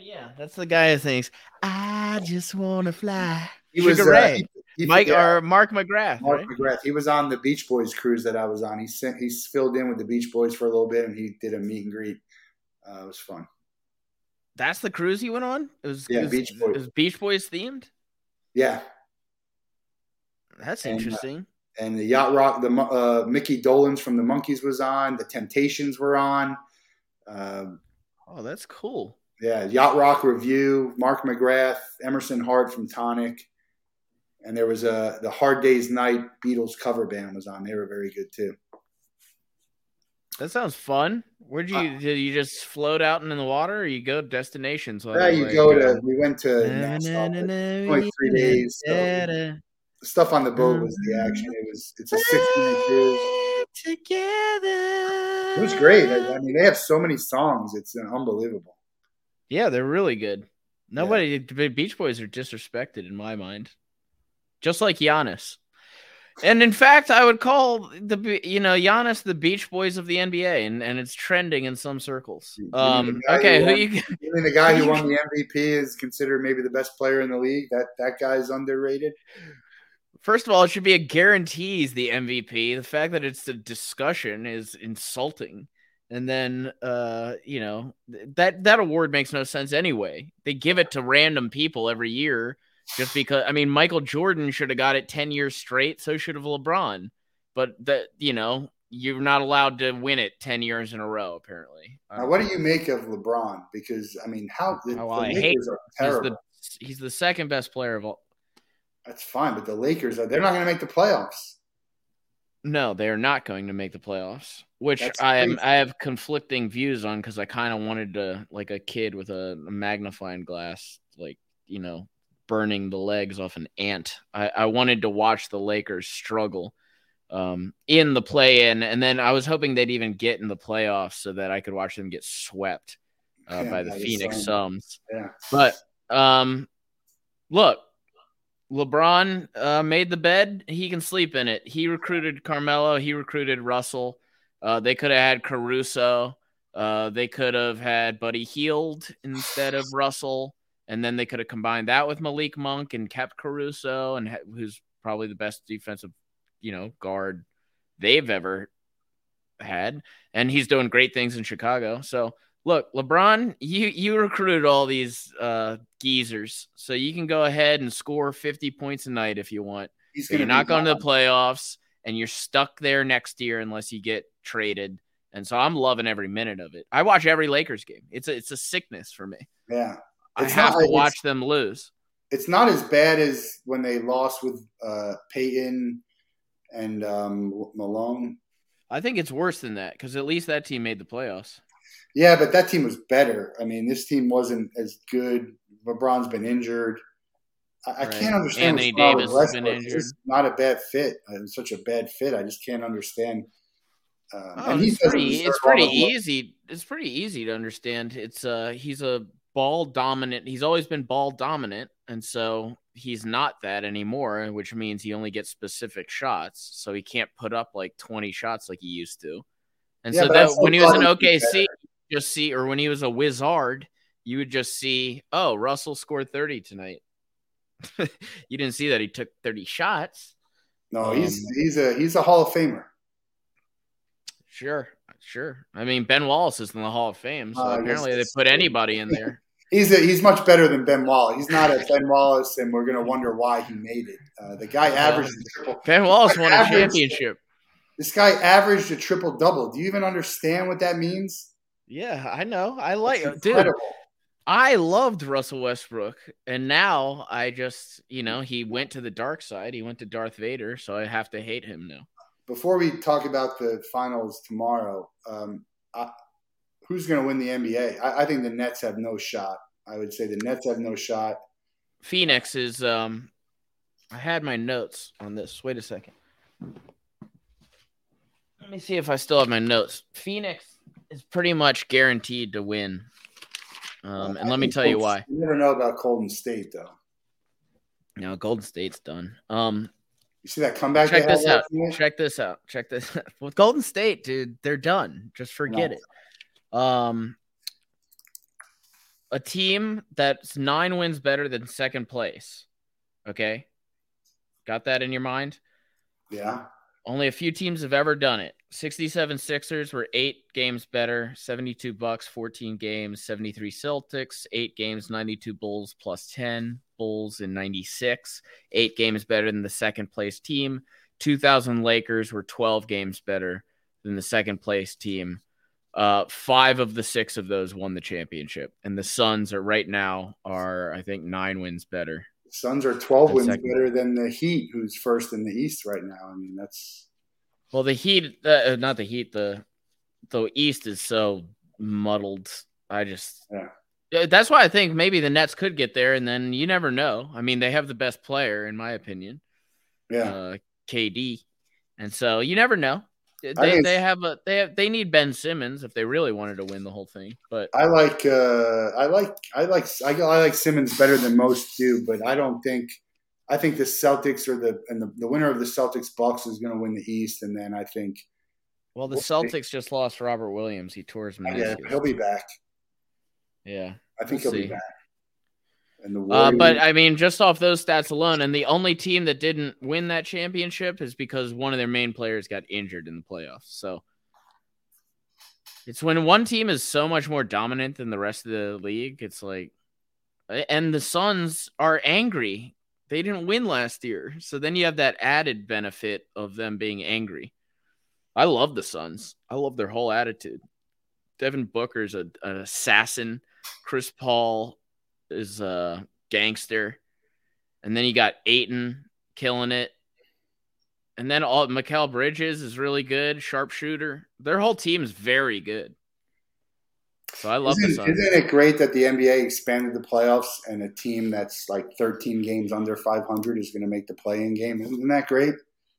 Yeah, that's the guy who thinks I just want to fly. He Sugar was uh, Ray. he- he- Mike yeah, or Mark McGrath, Mark right? McGrath. He was on the Beach Boys cruise that I was on. He sent he's filled in with the Beach Boys for a little bit, and he did a meet and greet. Uh, it was fun. That's the cruise he went on. It was, Yeah, it was, Beach Boys. It was Beach Boys themed. Yeah, That's And, uh, interesting. and the yacht rock, the uh, Micky Dolenz from the Monkees was on. The Temptations were on. Um, oh, that's cool. Yeah, Yacht Rock Revue. Mark McGrath, Emerson Hart from Tonic, and there was a the Hard Days Night Beatles cover band was on. They were very good too. That sounds fun. Where'd you Uh, did you just float out in the water, or you go destinations? Yeah, you go to. We went to Nassau. but only three days, so- stuff on the boat was the action. It was. It's a six minute cruise. together. It was great. I, I mean, they have so many songs. It's unbelievable. Yeah, they're really good. Nobody, the Beach Boys are disrespected in my mind, just like Giannis. And in fact, I would call the you know Giannis the Beach Boys of the NBA, and, and it's trending in some circles. You mean the Um, okay, who who won- you? Mean, the guy who won the MVP is considered maybe the best player in the league. That that guy's underrated. First of all, it should be a guarantee he's the MVP. The fact that it's a discussion is insulting. And then, uh, you know, that that award makes no sense anyway. They give it to random people every year just because. I mean, Michael Jordan should have got it ten years straight. So should have LeBron. But that, you know, you're not allowed to win it ten years in a row. Apparently. Now, what do you make of LeBron? Because I mean, how the, Oh, well, the I Lakers hate- are He's the he's the second best player of all. That's fine, but the Lakers are—they're not going to make the playoffs. No, they are not going to make the playoffs, which That's I am. crazy. I have conflicting views on because I kind of wanted to, like a kid with a, magnifying glass, like you know, burning the legs off an ant. I, I wanted to watch the Lakers struggle um, in the play-in, and then I was hoping they'd even get in the playoffs so that I could watch them get swept uh, Yeah, by the Phoenix Suns. Suns. Yeah, But um, look, LeBron uh, made the bed. He can sleep in it. He recruited Carmelo. He recruited Russell. Uh, they could have had Caruso. Uh, they could have had Buddy Hield instead of Russell, and then they could have combined that with Malik Monk and kept Caruso, and ha- who's probably the best defensive, you know, guard they've ever had, and he's doing great things in Chicago. So look, LeBron, you you recruited all these uh, geezers, so you can go ahead and score 50 points a night if you want. He's you're gonna not going to the playoffs, and you're stuck there next year unless you get traded. And so I'm loving every minute of it. I watch every Lakers game. It's a it's a sickness for me. Yeah, I It's have not to watch them lose. it's not as bad as when they lost with uh, Peyton and um, Malone. I think it's worse than that because at least that team made the playoffs. Yeah, but that team was better. I mean, this team wasn't as good. LeBron's been injured. I, I can't understand Anthony what's wrong with Davis has been injured. not a bad fit. Uh, It's such a bad fit. I just can't understand. Um, Oh, it's pretty, it's pretty easy. It's pretty easy to understand. It's uh he's a ball dominant. He's always been ball dominant, and so he's not that anymore, which means he only gets specific shots. So he can't put up like 20 shots like he used to. And Yeah, so that when he was in thought he was OKC, just see or when he was a wizard, you would just see, oh, Russell scored 30 tonight. you didn't see that he took 30 shots. No, he's Um, he's a he's a Hall of Famer. Sure, sure. I mean, Ben Wallace is in the Hall of Fame, so Uh, apparently they put anybody in there. He's a, he's much better than Ben Wallace. He's not a Ben Wallace, and we're gonna wonder why he made it. Uh, the guy averaged a triple. Ben Wallace won a championship. This guy averaged a triple double. Do you even understand what that means? Yeah, I know. I like It's dude. incredible. I loved Russell Westbrook, and now I just, you know, he went to the dark side. He went to Darth Vader, so I have to hate him now. Before we talk about the finals tomorrow, um, I, who's going to win the NBA? I, I think the Nets have no shot. I would say the Nets have no shot. Phoenix is um I had my notes on this. Wait a second. Let me see if I still have my notes. Phoenix is pretty much guaranteed to win. Um, and I let me tell you why. You never know about Golden State, though. No, Golden State's done. Um, You see that comeback? check this out. Check this out. Check this. out. With Golden State, dude, they're done. Just forget No. it. Um, a team that's nine wins better than second place. Okay, got that in your mind? Yeah. Only a few teams have ever done it. 67 Sixers were eight games better, 72 Bucks, 14 games, 73 Celtics, eight games, 92 Bulls plus 10, Bulls in 96, eight games better than the second place team. 2000 Lakers were 12 games better than the second place team. Uh, five of the six of those won the championship, and the Suns are right now are I think nine wins better. The Suns are 12 And wins second. better than the Heat, who's first in the East right now. I mean, that's Well, the Heat, uh, not the Heat, the the East is so muddled. I just, Yeah. Yeah, that's why I think maybe the Nets could get there, and then you never know. I mean, they have the best player, in my opinion, yeah. uh, KD, and so you never know. They they have a they have they need Ben Simmons if they really wanted to win the whole thing, but I like uh, I like I like I, I like Simmons better than most do, but I don't think I think the Celtics or the and the, the winner of the Celtics Bucks is going to win the East, and then I think well, the We'll see. Celtics just lost Robert Williams. He tore his yeah, he'll be back. yeah. I think We'll he'll see. be back. Uh, but I mean, just off those stats alone, and the only team that didn't win that championship is because one of their main players got injured in the playoffs. So it's when one team is so much more dominant than the rest of the league. It's like, and the Suns are angry. They didn't win last year. So then you have that added benefit of them being angry. I love the Suns. I love their whole attitude. Devin Booker's a, an assassin. Chris Paul is a gangster. And then you got Ayton killing it. And then all Mikal Bridges is really good, sharpshooter. Their whole team is very good. So I love isn't, isn't it great that the NBA expanded the playoffs and a team that's like 13 games under 500 is going to make the play-in game? Isn't that great?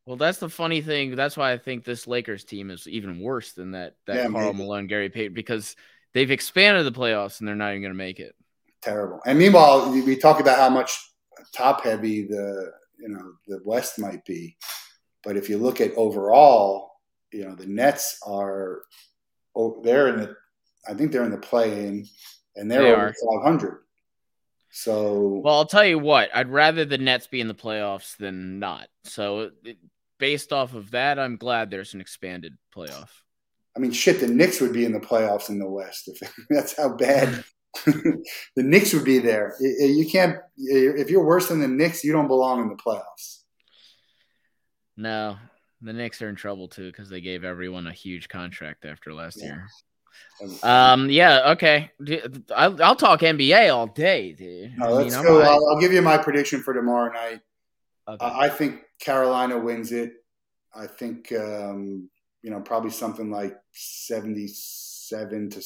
Well, that's the funny thing. That's why I think this Lakers team is even worse than that that Yeah, Carl maybe. Malone, Gary Payton, because they've expanded the playoffs and they're not even going to make it. Terrible. And meanwhile, we talk about how much top heavy the you know the West might be, but if you look at overall, you know the Nets are oh, they're in the I think they're in the play-in, and they're They over 500. So Well, I'll tell you what. I'd rather the Nets be in the playoffs than not. So, it, based off of that, I'm glad there's an expanded playoff. I mean, shit, the Knicks would be in the playoffs in the West. If that's how bad the Knicks would be there. I- I- You can't if you're worse than the Knicks, you don't belong in the playoffs. No, the Knicks are in trouble too because they gave everyone a huge contract after last Yeah. year. Um, yeah, okay. I'll, I'll talk NBA all day, dude. No, I let's mean, I'm go. not- I'll, I'll give you my prediction for tomorrow night. okay. I I think Carolina wins it. I think um, you know probably something like seventy-seven to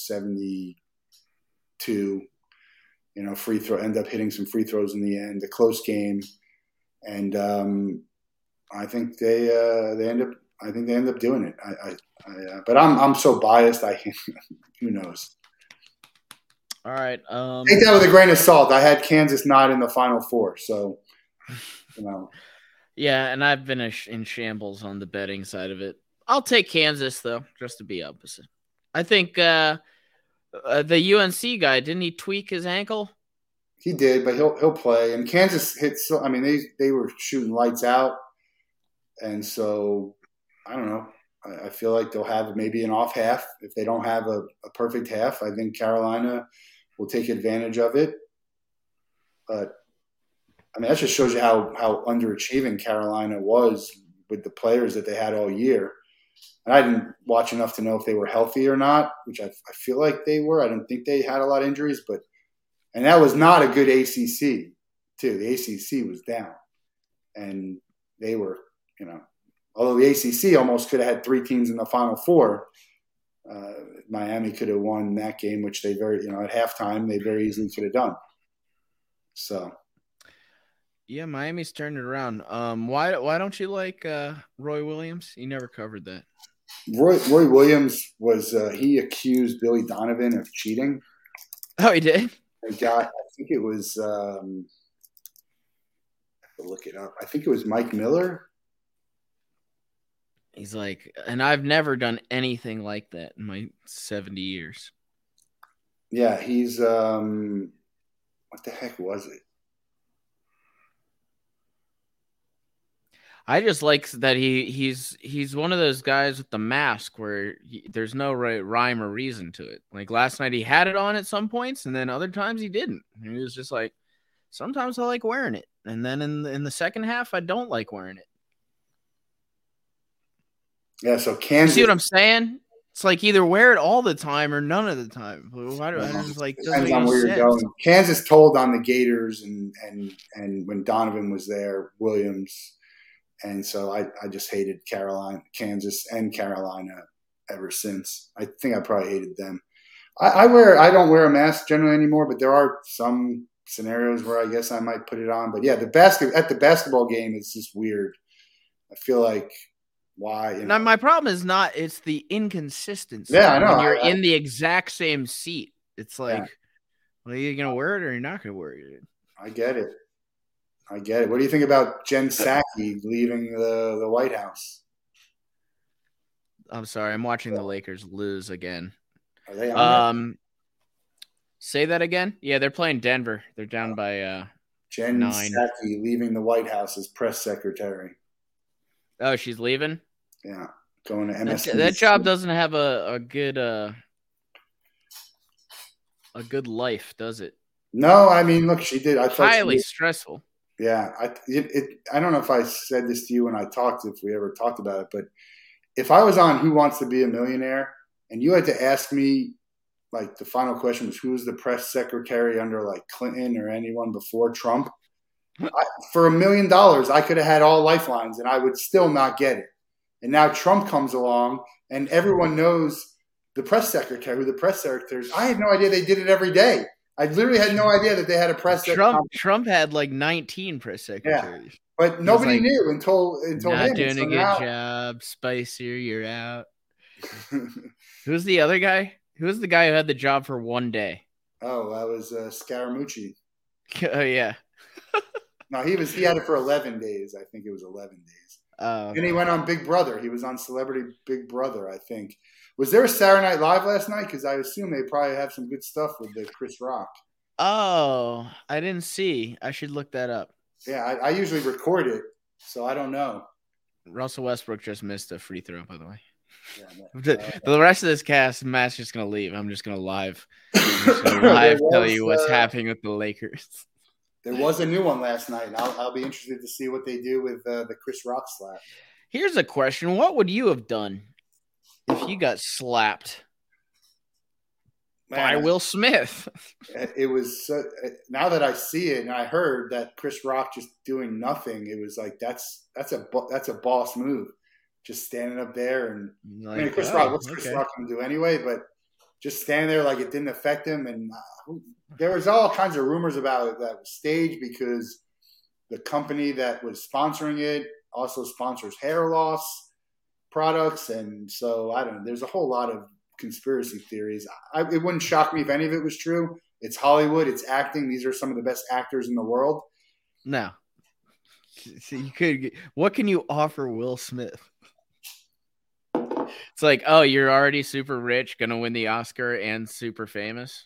seventy-two. You know, free throw end up hitting some free throws in the end. A close game, and um, I think they uh, they end up. I think they end up doing it. I, I, I uh, but I'm I'm so biased. I who knows. all right. Um, Take that with a grain of salt. I had Kansas not in the Final Four, so you know. yeah, and I've been a sh- in shambles on the betting side of it. I'll take Kansas though, just to be opposite. I think uh, uh, the UNC guy didn't he tweak his ankle? He did, but he'll he'll play. And Kansas hit. So I mean, they they were shooting lights out, and so I don't know. I, I feel like they'll have maybe an off half if they don't have a, a perfect half. I think Carolina will take advantage of it. But I mean, that just shows you how how underachieving Carolina was with the players that they had all year. And I didn't watch enough to know if they were healthy or not, which I, I feel like they were. I didn't think they had a lot of injuries, but and that was not a good ACC too. The ACC was down, and they were, you know, although the ACC almost could have had three teams in the Final Four. Uh, Miami could have won that game, which they very, you know, at halftime they very easily could have done. So Yeah, Miami's turned it around. Um, why why don't you like uh, Roy Williams? You never covered that. Roy, Roy Williams was uh, he accused Billy Donovan of cheating. Oh, he did. They got, I think it was, um, I have to look it up. I think it was Mike Miller. He's like, and I've never done anything like that in my seventy years. Yeah, he's um, what the heck was it? I just like that he he's he's one of those guys with the mask where he, there's no right rhyme or reason to it. Like last night he had it on at some points, and then other times he didn't. And he was just like, sometimes I like wearing it, and then in the, in the second half I don't like wearing it. Yeah, so You Kansas. see what I'm saying? It's like either wear it all the time or none of the time. Why do I just like Depends on where you're going. Kansas told on the Gators and and and when Donovan was there, Williams, and so I I just hated Carolina, Kansas, and Carolina ever since. I think I probably hated them. I, I wear I don't wear a mask generally anymore, but there are some scenarios where I guess I might put it on. But yeah, the basket at the basketball game it's just weird. I feel like why you Now my problem is not it's the inconsistency. Yeah, I know. When you're I- I- in the exact same seat. It's like, Yeah. well, are you gonna wear it or you're not gonna wear it? I get it. I get it. What do you think about Jen Psaki leaving the, the White House? I'm sorry, I'm watching the Lakers lose again. Are they on Um, say that again. Yeah, they're playing Denver. They're down by. uh Jen nine. Psaki leaving the White House as press secretary. Oh, she's leaving. Yeah, going to That, MSNBC. that job doesn't have a a good uh a good life, does it? No, I mean, look, she did. I thought. Highly stressful. Yeah, I it, it. I don't know if I said this to you when I talked, if we ever talked about it, but if I was on Who Wants to Be a Millionaire, and you had to ask me, like the final question was, who was the press secretary under like Clinton or anyone before Trump? I, for a million dollars, I could have had all lifelines, and I would still not get it. And now Trump comes along, and everyone knows the press secretary, who the press secretary is. I had no idea they did it every day. I literally had no idea that they had a press secretary. Trump Trump had like 19 press secretaries. But nobody like, knew until until Not him. doing So a good now- job. Spicer, you're out. Who's the other guy? Who's the guy who had the job for one day? oh, that was uh, Scaramucci. oh yeah. No, he was he had it for eleven days. I think it was eleven days. Uh, And he went on Big Brother. He was on Celebrity Big Brother, I think, Was there a Saturday Night Live last night? Because I assume they probably have some good stuff with the Chris Rock. Oh, I didn't see. I should look that up. Yeah, I, I usually record it, so I don't know. Russell Westbrook just missed a free throw, by the way. Yeah, The, the rest of this cast, Matt's just gonna leave. I'm just gonna live, just gonna live There tell was, you what's uh, happening with the Lakers. There was a new one last night, and I'll, I'll be interested to see what they do with uh, the Chris Rock slap. Here's a question: What would you have done if you got slapped by Will Smith? it was so, now that I see it and I heard that Chris Rock just doing nothing. It was like that's that's a that's a boss move, just standing up there and I mean Chris oh, Rock. What's Chris okay. Rock to do anyway? But just stand there like it didn't affect him, and uh, there was all kinds of rumors about it that was staged because the company that was sponsoring it also sponsors hair loss products, and so I don't know. There's a whole lot of conspiracy theories. I, it wouldn't shock me if any of it was true. It's Hollywood. It's acting. These are some of the best actors in the world. No. So you could. get- What can you offer Will Smith? It's like, oh, you're already super rich, gonna win the Oscar and super famous.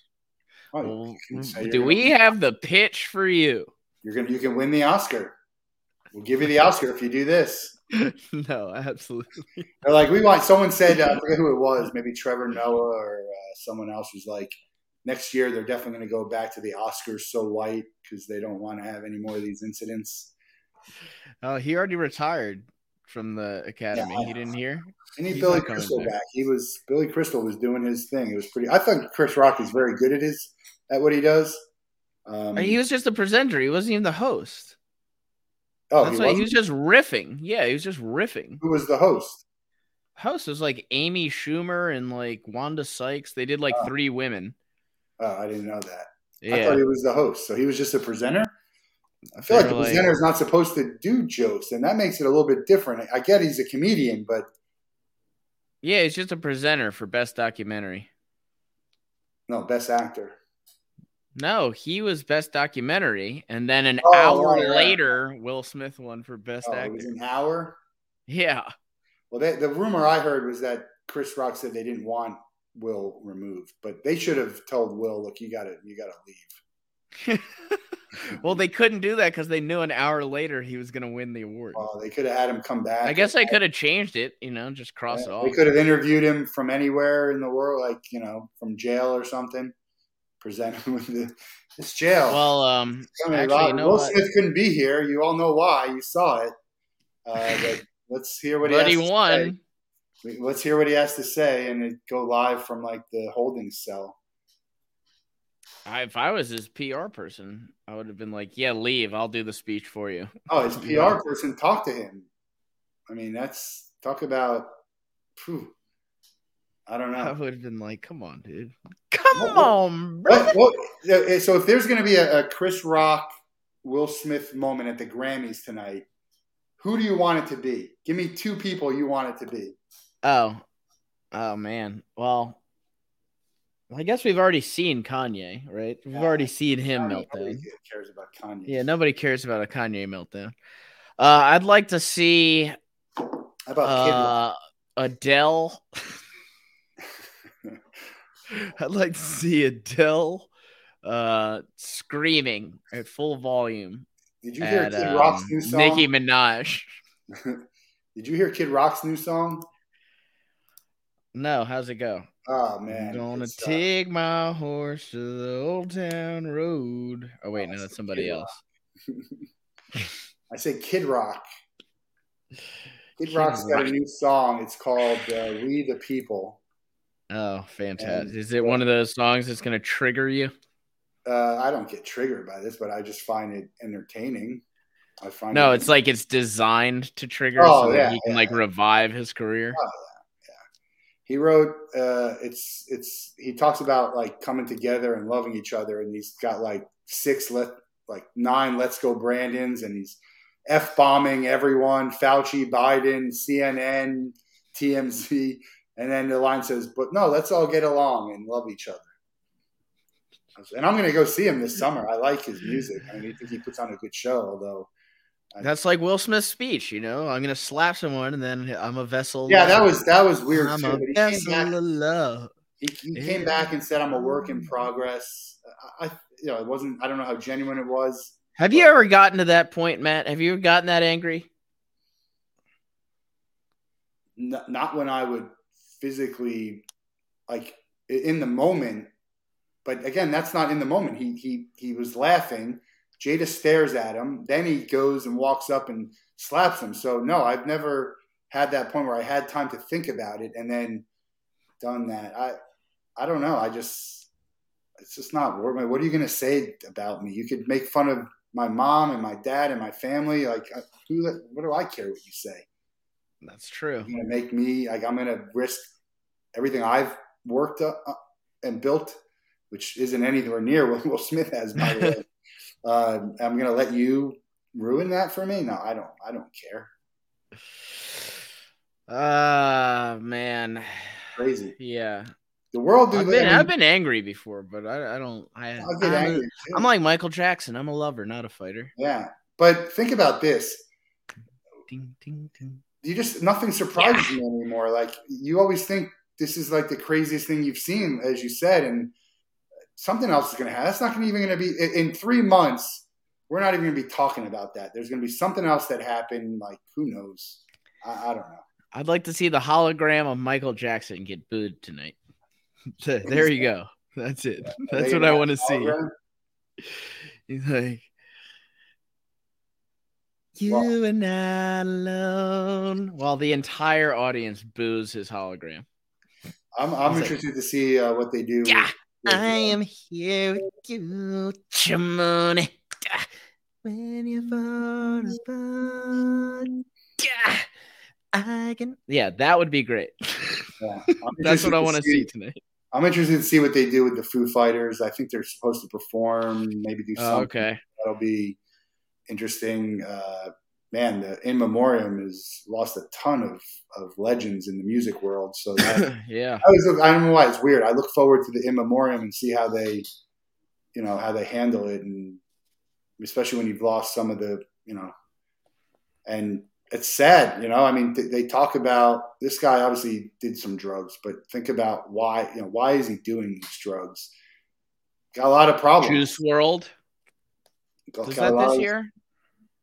Oh, Well, do gonna- we have the pitch for you? You're gonna you can win the Oscar. We'll give you the Oscar if you do this. no, absolutely. They're like, we want. Someone said, uh, I forget who it was, maybe Trevor Noah or uh, someone else was like, next year they're definitely going to go back to the Oscars so white because they don't want to have any more of these incidents. Oh, he already retired from the academy. Yeah, he didn't hear. I need He's Billy Crystal back. back. He was Billy Crystal was doing his thing. It was pretty. I thought Chris Rock is very good at his at what he does. Um, he was just a presenter. He wasn't even the host. Oh, That's he, he was just riffing. Yeah, he was just riffing. Who was the host? Host was like Amy Schumer and like Wanda Sykes. They did like Oh. three women. Oh, I didn't know that. I thought he was the host. So he was just a presenter. I feel like the like- presenter is not supposed to do jokes, and that makes it a little bit different. I get he's a comedian, but Yeah, he's just a presenter for best documentary. no, best actor. No, he was best documentary, and then an Oh, oh hour right, right. later, Will Smith won for best Oh, it actor. was an hour. Yeah, Well, they, the rumor I heard was that Chris Rock said they didn't want Will removed, but they should have told Will, "Look, you got to you got to leave." well, they couldn't do that because they knew an hour later he was going to win the award. Well, they could have had him come back. I guess I could have changed it, you know, just cross it off. They could have interviewed him from anywhere in the world, like you know, from jail or something. Present him with the this jail. Well, um, I mean, actually, you know Will? Smith couldn't be here. You all know why. You saw it. Uh, but let's hear what he he has to won. say. Let's hear what he has to say, and it go live from like the holding cell. I, if I was his PR person, I would have been like, "Yeah, leave. I'll do the speech for you." Oh, his PR person talked to him. I mean, that's talk about. Phew, I don't know. I would have been like, "Come on, dude. Come What- on, bro." What, what, so if there's going to be a, a Chris Rock, Will Smith moment at the Grammys tonight, who do you want it to be? Give me two people you want it to be. Oh, oh man. Well, I guess we've already seen Kanye, right? We've Yeah. already seen him Nobody meltdown. cares about Kanye. Yeah, nobody cares about a Kanye meltdown. Uh, I'd like to see How about Kid Rock? uh, Adele. I'd like to see Adele uh, screaming at full volume Did you hear at Kid Rock's um, new song? Nicki Minaj. Did you hear Kid Rock's new song? No, how's it go? Oh man, I'm gonna take my horse to the old town road. Oh wait, Oh, no, that's somebody Kid else. I say Kid Rock. Kid, Kid Rock's got a new song. It's called uh, "We the People." Oh, fantastic! And- Is it one of those songs that's gonna trigger you? Uh, I don't get triggered by this, but I just find it entertaining. I find No, it, it's like it's designed to trigger Oh, so that yeah, he can yeah. like revive his career. Yeah. He wrote. Uh, it's it's he talks about like coming together and loving each other, and he's got like six let like nine Let's Go Brandons, and he's f bombing everyone: Fauci, Biden, CNN, TMZ, and then the line says, "But no, let's all get along and love each other." And I'm going to go see him this summer. I like his music. I mean, I think he puts on a good show, although That's like Will Smith's speech, you know. I'm gonna slap someone, and then I'm a vessel. Yeah, that was that was weird. I'm too, a but he came vessel back- of love. he, he came back and said, "I'm a work in progress." I, I you know, it wasn't. I don't know how genuine it was. Have you ever gotten to that point, Matt? Have you ever gotten that angry? N- not when I would physically, like in the moment. But again, that's not in the moment. He he he was laughing. Jada stares at him. Then he goes and walks up and slaps him. So no, I've never had that point where I had time to think about it and then done that. I I don't know. I just it's just not worth. What are you going to say about me? You could make fun of my mom and my dad and my family. Like uh, who? What do I care what you say? That's true. To make me like I'm going to risk everything I've worked up uh, and built, which isn't anywhere near what Will Smith has. By the way, uh, I'm going to let you ruin that for me? No, I don't. I don't care. Ah, man. Crazy. Yeah, The world, dude. I've been I mean, I've been angry before, but I I don't I I'll get I'm, angry. I'm like Michael Jackson. I'm a lover, not a fighter. yeah, but think about this. Ding ding ding. You just nothing surprises you anymore. Like you always think this is like the craziest thing you've seen, as you said, and something else is going to happen. That's not gonna even going to be in, in three months. We're not even going to be talking about that. There's going to be something else that happened. Like who knows? I, I don't know. I'd like to see the hologram of Michael Jackson get booed tonight. there you go. That's it. That's what I want to see. He's like, you Well- are not alone. While the entire audience boos his hologram. I'm, I'm He's like- interested to see uh, what they do. with- Yeah, with, uh, I am here with you, Chimone. When you fall apart, yeah, I can. Yeah, that would be great. yeah. That's what I want to see tonight. I'm interested to see what they do with the Foo Fighters. I think they're supposed to perform, maybe do something. Oh, okay. that'll be interesting. Uh, man, the In Memoriam has lost a ton of, of legends in the music world. So that, yeah. I, was, I don't know why it's weird. I look forward to the In Memoriam and see how they, you know, how they handle it, and especially when you've lost some of the, you know, and it's sad, you know. I mean, th- they talk about this guy obviously did some drugs, but think about why, you know, why is he doing these drugs? Got a lot of problems. Juice WRLD. Was got that this year?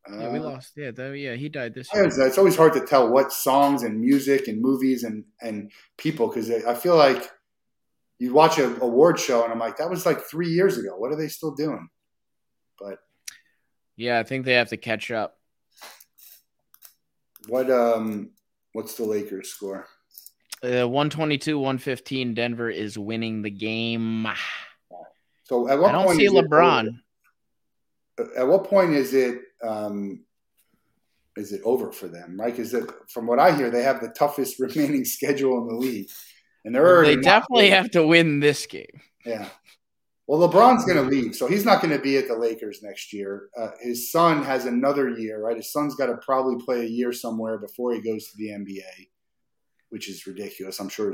Yeah, we uh, lost. Yeah, yeah, he died this year. It's, always hard to tell what songs and music and movies and, and people because I feel like you watch a award show and I'm like, that was like three years ago. What are they still doing? But Yeah, I think they have to catch up. what um what's the Lakers score? Uh, 122, 115. Denver is winning the game. So at what I don't see is LeBron. At what point is it um is it over for them? Right? Because from what I hear, they have the toughest remaining schedule in the league, and they're already They definitely have to win this game. Yeah. Well, LeBron's going to leave, so he's not going to be at the Lakers next year. Uh, his son has another year, right? His son's got to probably play a year somewhere before he goes to the NBA, which is ridiculous. I'm sure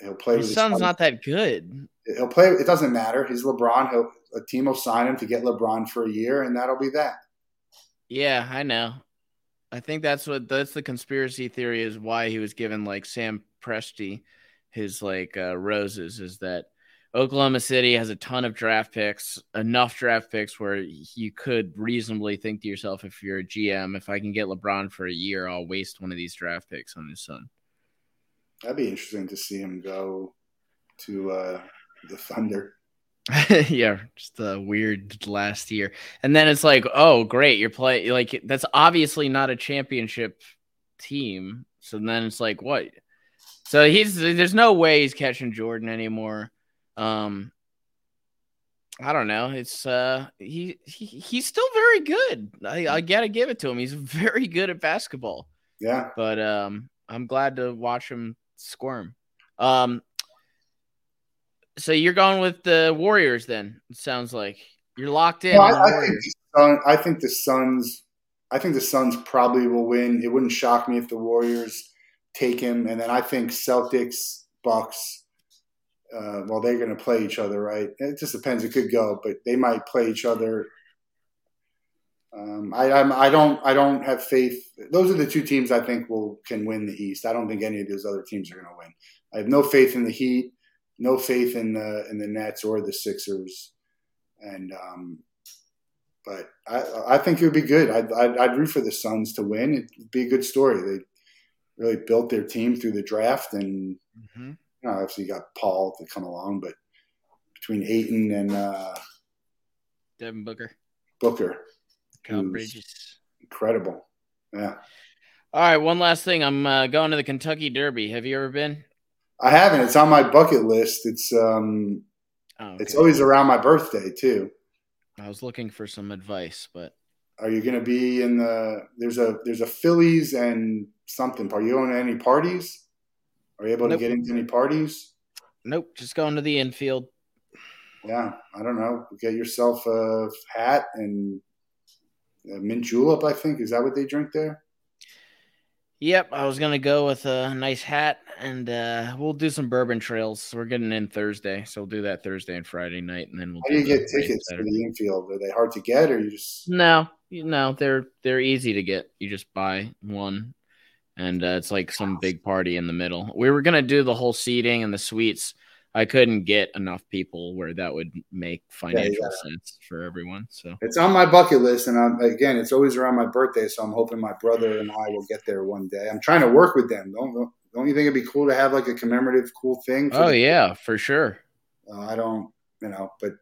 he'll play. with His his son's son. not that good. He'll play. It doesn't matter. He's LeBron. He'll, a team will sign him to get LeBron for a year, and that'll be that. Yeah, I know. I think that's what that's the conspiracy theory is why he was given like Sam Presti his like uh, roses is that Oklahoma City has a ton of draft picks, enough draft picks where you could reasonably think to yourself if you're a GM, if I can get LeBron for a year, I'll waste one of these draft picks on his son. That'd be interesting to see him go to uh, the Thunder. yeah, just a weird last year. And then it's like, oh, great, you're playing like that's obviously not a championship team. So then it's like, what? So he's there's no way he's catching Jordan anymore. Um I don't know. It's uh he, he he's still very good. I, I gotta give it to him. He's very good at basketball. Yeah. But um I'm glad to watch him squirm. Um so you're going with the Warriors then, it sounds like. You're locked in. No, I, I think the Sun, I think the Suns. I think the Suns probably will win. It wouldn't shock me if the Warriors take him, and then I think Celtics, Bucks. Uh, well, they're going to play each other, right? It just depends. It could go, but they might play each other. Um, I I'm, I don't I don't have faith. Those are the two teams I think will can win the East. I don't think any of those other teams are going to win. I have no faith in the Heat, no faith in the in the Nets or the Sixers, and um, but I I think it would be good. I'd, I'd I'd root for the Suns to win. It'd be a good story. They really built their team through the draft, and Mm-hmm. you know, obviously you got Paul to come along, but between Ayton and uh, Devin Booker, Booker, Mikal Bridges. incredible. Yeah, All right, one last thing. I'm uh, going to the Kentucky Derby. Have you ever been? I haven't. It's on my bucket list. It's um, Oh, it's always around my birthday too. I was looking for some advice, but Are you going to be in the? There's a there's a Phillies and something. Are you going to any parties? Are you able Nope. to get into any parties? nope. Just going to the infield. Yeah, I don't know. Get yourself a hat and a mint julep. I think is that what they drink there. Yep, I was gonna go with a nice hat, and uh, we'll do some bourbon trails. We're getting in Thursday, so we'll do that Thursday and Friday night, and then we'll. How do you get tickets for the infield? Are they hard to get, or you just? No, you know they're they're easy to get. You just buy one, and uh, it's like some big party in the middle. We were gonna do the whole seating and the suites. I couldn't get enough people where that would make financial gotta- sense for everyone. So It's on my bucket list, and I'm, again, it's always around my birthday, so I'm hoping my brother and I will get there one day. I'm trying to work with them. Don't don't you think it'd be cool to have like a commemorative, cool thing? Oh the- yeah, for sure. Uh, I don't, you know, but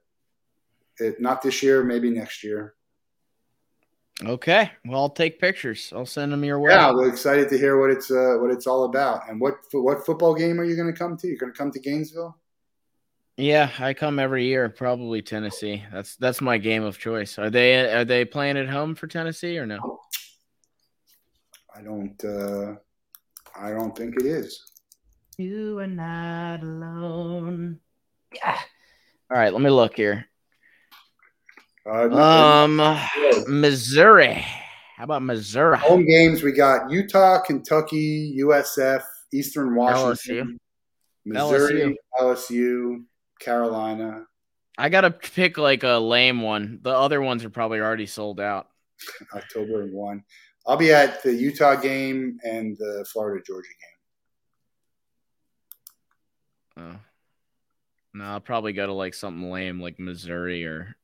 it, not this year, maybe next year. Okay. Well, I'll take pictures. I'll send them your way. Yeah, we're excited to hear what it's uh, what it's all about. And what what football game are you going to come to? You're going to come to Gainesville? Yeah, I come every year. Probably Tennessee. That's that's my game of choice. Are they are they playing at home for Tennessee or no? I don't. Uh, I don't think it is. You are not alone. Yeah. All right, let me look here. Uh, Um, Missouri. How about Missouri? home games we got Utah, Kentucky, USF, Eastern Washington, Missouri, LSU, Carolina. I gotta pick like a lame one. The other ones are probably already sold out. October one. I'll be at the Utah game and the Florida Georgia game. Oh. No, I'll probably go to like something lame like Missouri or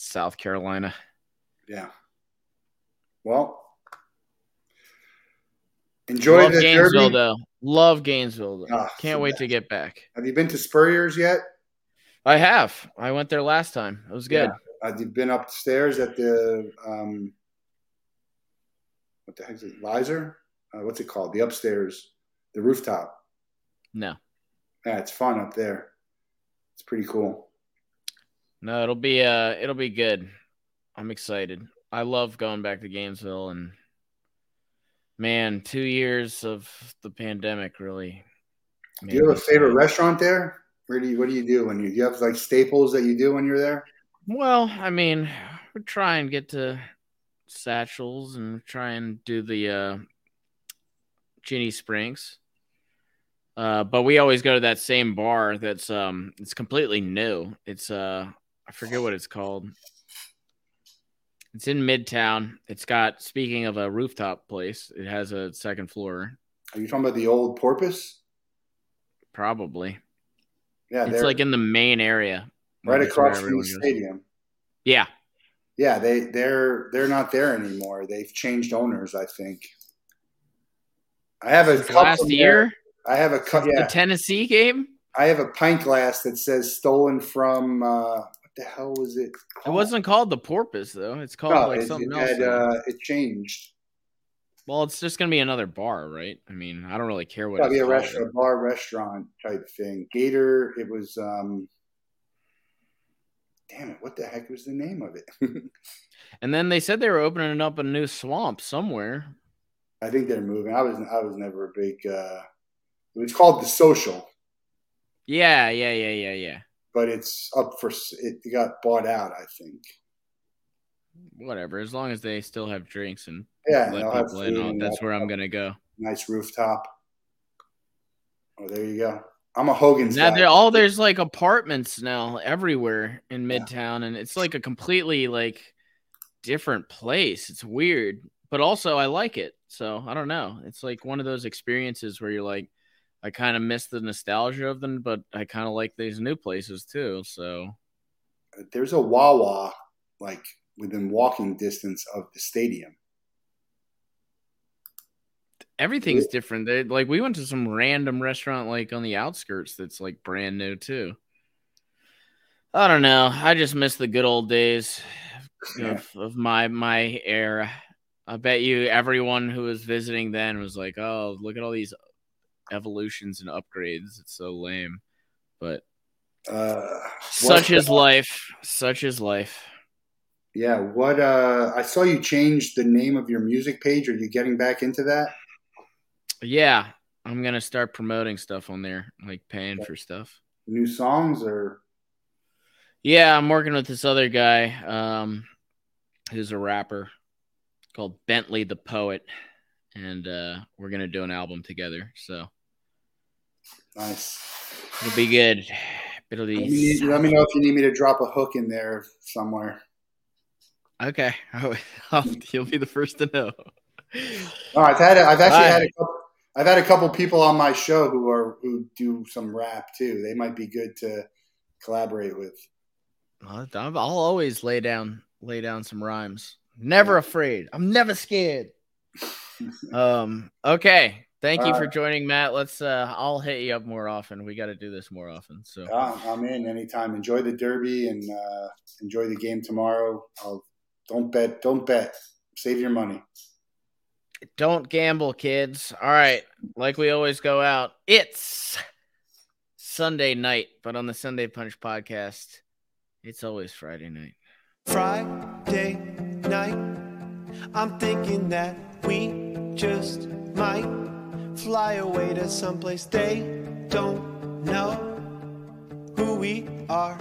South Carolina. Yeah. Well, enjoy Love the Gainesville derby. though. Love Gainesville though. Ah, Can't the wait best. to get back. Have you been to Spurrier's yet? I have. I went there last time. It was good. Have you been upstairs at the um, what the heck is it? Lizer? Uh, what's it called? The upstairs, the rooftop. No. Yeah, it's fun up there. It's pretty cool. No, it'll be uh it'll be good. I'm excited. I love going back to Gainesville and man, 2 years of the pandemic really Do you have a favorite restaurant there? Where do you, what do you do when you, do you have like staples that you do when you're there? Well, I mean, we try and get to Satchels and try and do the uh Ginnie Springs. Uh, but we always go to that same bar that's um it's completely new. It's uh I forget what it's called. It's in Midtown. It's got speaking of a rooftop place, it has a second floor, Are you talking about the old Porpoise? probably. Yeah, it's like in the main area. right across from the everyone goes. stadium. Yeah. Yeah, they they're they're not there anymore. They've changed owners, I think. I have a last from there. year, I have a cup. the Yeah, Tennessee game. I have a pint glass that says stolen from. Uh, the hell was it? It wasn't called the Porpoise though. It's called No, like it, something it else. had, uh, it changed. well, it's just gonna be another bar, right? I mean, I don't really care what. Probably it's a called. restaurant, bar, restaurant type thing. Gator. It was. um Damn it! What the heck was the name of it? And then they said they were opening up a new swamp somewhere. I think they're moving. I was I was never a big. uh It was called the Social, Yeah, yeah, yeah, yeah, yeah. But it's up for. It got bought out. I think. Whatever. As long as they still have drinks and Yeah, let people in on, that's where I'm gonna go. Nice rooftop. Oh, there you go. I'm a Hogan's Now guy. there all there's like apartments now everywhere in Yeah. Midtown, and it's like a completely like different place. It's weird, but also I like it. So I don't know. It's like one of those experiences where you're like, I kind of miss the nostalgia of them, but I kind of like these new places too. So There's a Wawa like within walking distance of the stadium. everything's different. They, like we went to some random restaurant like on the outskirts that's like brand new too. I don't know. I just miss the good old days Yeah. of, of my my era. I bet you everyone who was visiting then was like, "Oh, look at all these evolutions and upgrades. It's so lame." But Uh, such is life. Such is life. Yeah, what uh I saw you change the name of your music page. Are you getting back into that? Yeah, I'm gonna start promoting stuff on there, like paying for stuff. New songs or Yeah, I'm working with this other guy, um, who's a rapper called Bentley the Poet, and uh, we're gonna do an album together. So nice. it'll be good. It'll Let be me, let me know if you need me to drop a hook in there somewhere. okay. I'll, you'll be the first to know. No, I've had I've actually All had a couple I've had a couple people on my show who are who do some rap too. They might be good to collaborate with. I'll I'll always lay down lay down some rhymes. Never afraid. I'm never scared. um. Okay. Thank you All for joining, Matt. Let's. uh I'll hit you up more often. We got to do this more often. So. Ah, I'm in anytime. Enjoy the derby and uh, enjoy the game tomorrow. I'll don't bet. Don't bet. Save your money. Don't gamble, kids. All right. Like we always go out, it's Sunday night, but on the Sunday Punch podcast, it's always Friday night. Friday night, I'm thinking that we just might fly away to someplace they don't know who we are.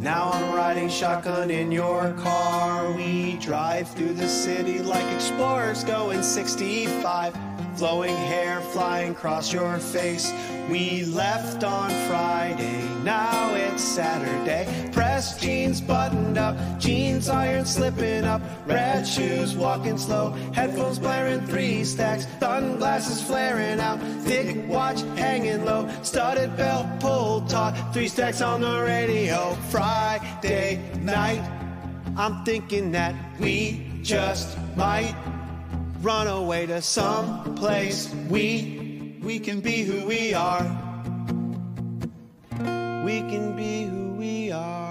Now I'm riding shotgun in your car. We drive through the city like explorers going 65. Flowing hair flying across your face. We left on Friday, now it's Saturday. Pressed jeans buttoned up, jeans iron slipping up. Red shoes walking slow, headphones blaring three stacks. Sunglasses flaring out, thick watch hanging low. Studded belt pulled taut, three stacks on the radio. Friday night, I'm thinking that we just might run away to some place. We we can be who we are. We can be who we are